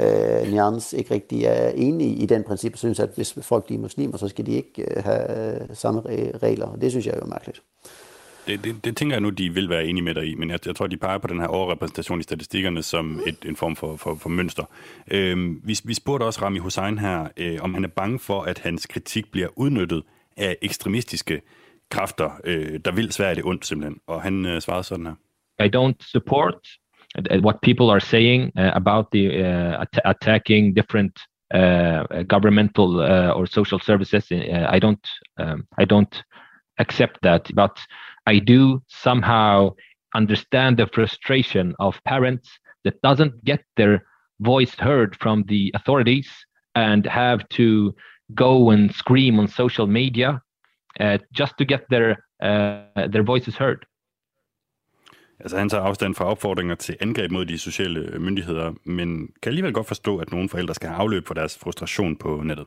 øh, Njans ikke rigtig er enige i den princip, og synes, at hvis folk er muslimer, så skal de ikke øh, have øh, samme regler, og det synes jeg er jo mærkeligt. Det, det, det tænker jeg nu, de vil være enige med dig i, men jeg, jeg tror, de peger på den her overrepræsentation i statistikkerne som et, en form for, for, for mønster. Øhm, vi, vi spurgte også Rami Hussein her, øh, om han er bange for, at hans kritik bliver udnyttet af ekstremistiske kræfter, øh, der vil Sverige det ondt simpelthen. Og han øh, svarede sådan her. I don't support what people are saying uh, about the uh, at attacking different uh, governmental uh, or social services. Uh, I don't um, I don't accept that, but I do somehow understand the frustration of parents that doesn't get their voice heard from the authorities and have to go and scream on social media uh, just to get their uh, their voices heard. Altså han tager afstand fra opfordringer til angreb mod de sociale myndigheder, men kan alligevel godt forstå, at nogle forældre skal have afløb for deres frustration på nettet.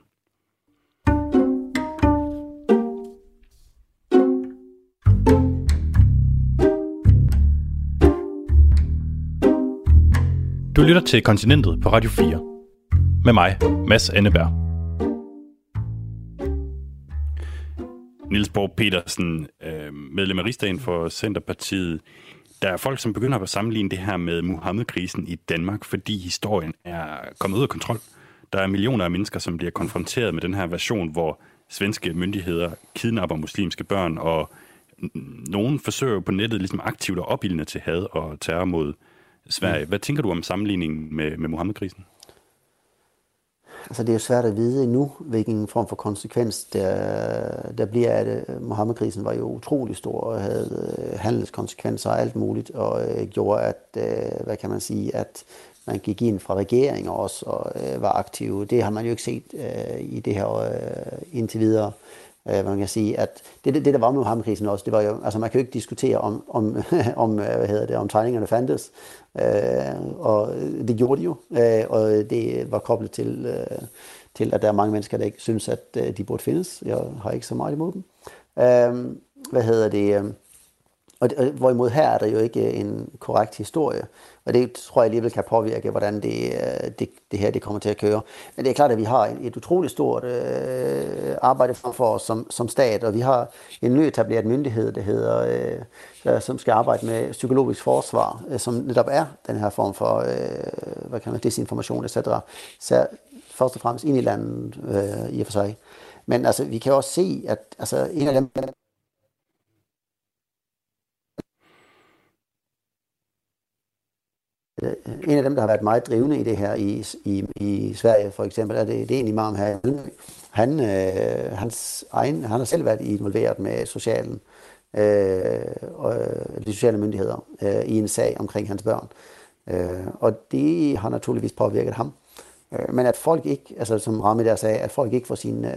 Du lytter til Kontinentet på Radio 4. Med mig, Mads Anneberg. Niels Borg Petersen, øh, medlem af Rigsdagen for Centerpartiet. Der er folk, som begynder at sammenligne det her med Muhammed-krisen i Danmark, fordi historien er kommet ud af kontrol. Der er millioner af mennesker, som bliver konfronteret med den her version, hvor svenske myndigheder kidnapper muslimske børn og nogen forsøger på nettet ligesom aktivt at opildne til had og terror mod Sverige. Hvad tænker du om sammenligningen med, med Mohammed-krisen? Altså det er jo svært at vide endnu, hvilken form for konsekvens der, der bliver af det. Mohammed-krisen var jo utrolig stor og havde øh, handelskonsekvenser og alt muligt, og øh, gjorde, at, øh, hvad kan man sige, at man gik ind fra regeringer også og øh, var aktive. Det har man jo ikke set øh, i det her øh, indtil videre. Øh, Øh, man kan sige, at det, det, det der var med Muhammedkrisen også, det var jo, altså man kan jo ikke diskutere om, om, om øh, hvad hedder det, om tegningerne fandtes, øh, og det gjorde de jo, øh, og det var koblet til, øh, til, at der er mange mennesker, der ikke synes, at øh, de burde findes. Jeg har ikke så meget imod dem. Øh, hvad hedder det? Øh, og, og hvorimod her er der jo ikke en korrekt historie. Og det tror jeg alligevel kan påvirke, hvordan det, øh, det, det her det kommer til at køre. Men det er klart, at vi har et utroligt stort øh, arbejde for os som, som stat, og vi har en ny etableret myndighed, der hedder, øh, øh, som skal arbejde med psykologisk forsvar, øh, som netop er den her form for øh, hvad kan man, desinformation, etc. Så først og fremmest ind i landet øh, i og for sig. Men altså, vi kan også se, at altså, en af dem, Øh, en af dem, der har været meget drivende i det her i, i, i Sverige for eksempel, er det, det er en imam her. Han, øh, hans egen, han har selv været involveret med socialen, øh, og, de sociale myndigheder øh, i en sag omkring hans børn. Øh, og det har naturligvis påvirket ham. Øh, men at folk ikke, altså som Rami der sagde, at folk ikke, får sin, øh,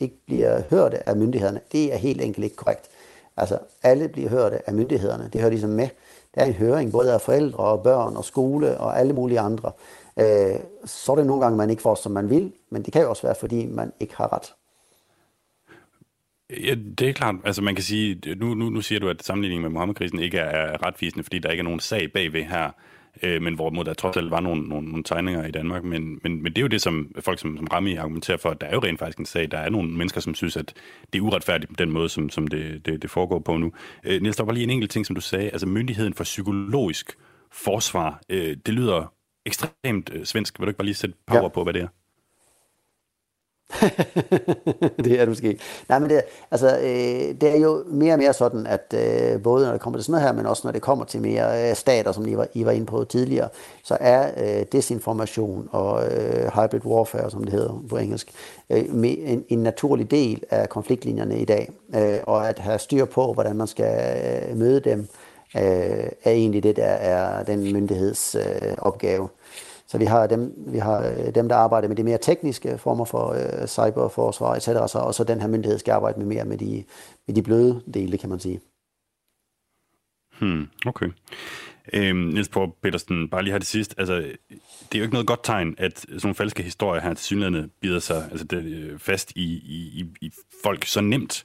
ikke bliver hørt af myndighederne, det er helt enkelt ikke korrekt. Altså alle bliver hørt af myndighederne, det hører ligesom med. Der er en høring både af forældre og børn og skole og alle mulige andre. Øh, så er det nogle gange, man ikke får, som man vil, men det kan jo også være, fordi man ikke har ret. Ja, det er klart. Altså man kan sige, nu, nu, nu siger du, at sammenligningen med Mohammed-krisen ikke er, er retvisende, fordi der ikke er nogen sag bagved her, øh, men hvorimod der trods alt var nogle, nogle, nogle tegninger i Danmark. Men, men, men det er jo det, som folk som, som Rami argumenterer for, at der er jo rent faktisk en sag. Der er nogle mennesker, som synes, at det er uretfærdigt på den måde, som, som det, det, det foregår på nu. Øh, Niels, der var lige en enkelt ting, som du sagde. Altså myndigheden for psykologisk forsvar, øh, det lyder ekstremt øh, svensk. Vil du ikke bare lige sætte power ja. på, hvad det er? det er det måske. Nej, men det, altså, øh, det er jo mere og mere sådan, at øh, både når det kommer til sådan noget her, men også når det kommer til mere øh, stater, som I var, I var inde på tidligere, så er øh, desinformation og øh, hybrid warfare, som det hedder på engelsk, øh, med en, en naturlig del af konfliktlinjerne i dag. Øh, og at have styr på, hvordan man skal øh, møde dem, øh, er egentlig det, der er den myndighedsopgave. øh, opgave. Så vi har dem, vi har øh, dem der arbejder med de mere tekniske former for øh, cyberforsvar, etc., så, og så den her myndighed skal arbejde med mere med de, med de bløde dele, kan man sige. Hmm, okay. Øhm, Niels Poul Petersen, bare lige her det sidste. Altså, det er jo ikke noget godt tegn, at sådan nogle falske historier her til synligheden bider sig altså det, øh, fast i, i, i folk så nemt.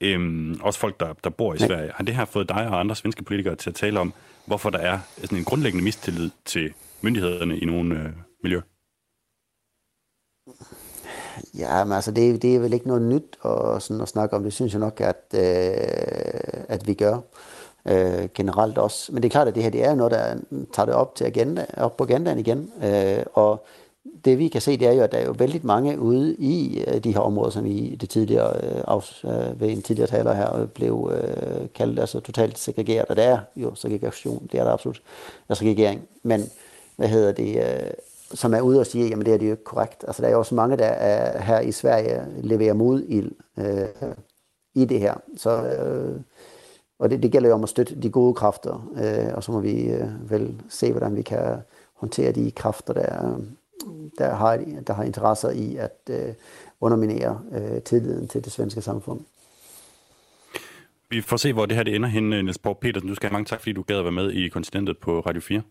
Øhm, også folk, der, der bor i Sverige. Har det her fået dig og andre svenske politikere til at tale om, hvorfor der er sådan en grundlæggende mistillid til myndighederne i nogle øh, miljøer? Ja, men altså, det, det er vel ikke noget nyt at, sådan at snakke om. Det synes jeg nok, at, øh, at vi gør øh, generelt også. Men det er klart, at det her det er noget, der tager det op, til agenda, op på agendaen igen. Øh, og det vi kan se, det er jo, at der er jo vældig mange ude i øh, de her områder, som i det tidligere, øh, øh, ved en tidligere taler her, øh, blev øh, kaldt altså totalt segregeret. Og der er jo segregation, det er der absolut, der er segregering. Men hvad hedder det, øh, som er ude og sige, jamen det er det jo ikke korrekt. Altså der er jo også mange, der er her i Sverige leverer mod øh, i det her. Så, øh, og det, det gælder jo om at støtte de gode kræfter, øh, og så må vi øh, vel se, hvordan vi kan håndtere de kræfter, der, øh, der, har, der har interesser i at øh, underminere øh, tilliden til det svenske samfund. Vi får se, hvor det her det ender henne, Niels Borg Petersen. Du skal have mange tak, fordi du gad at være med i kontinentet på Radio 4.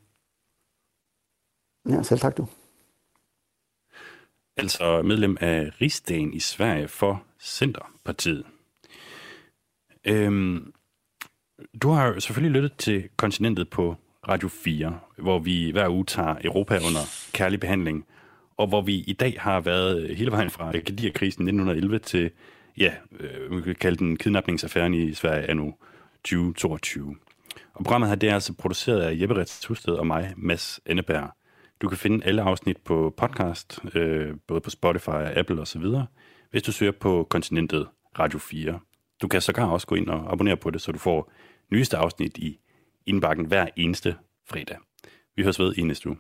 Ja, selv tak du. Altså medlem af Rigsdagen i Sverige for Centerpartiet. Øhm, du har selvfølgelig lyttet til kontinentet på Radio 4, hvor vi hver uge tager Europa under kærlig behandling, og hvor vi i dag har været hele vejen fra krisen 1911 til, ja, øh, vi kan kalde den kidnapningsaffæren i Sverige anno 2022. Og programmet her, det er altså produceret af Jeppe Rets Husted og mig, Mads Enneberg. Du kan finde alle afsnit på podcast, øh, både på Spotify, Apple osv., hvis du søger på kontinentet Radio 4. Du kan sågar også gå ind og abonnere på det, så du får nyeste afsnit i indbakken hver eneste fredag. Vi høres ved i næste uge.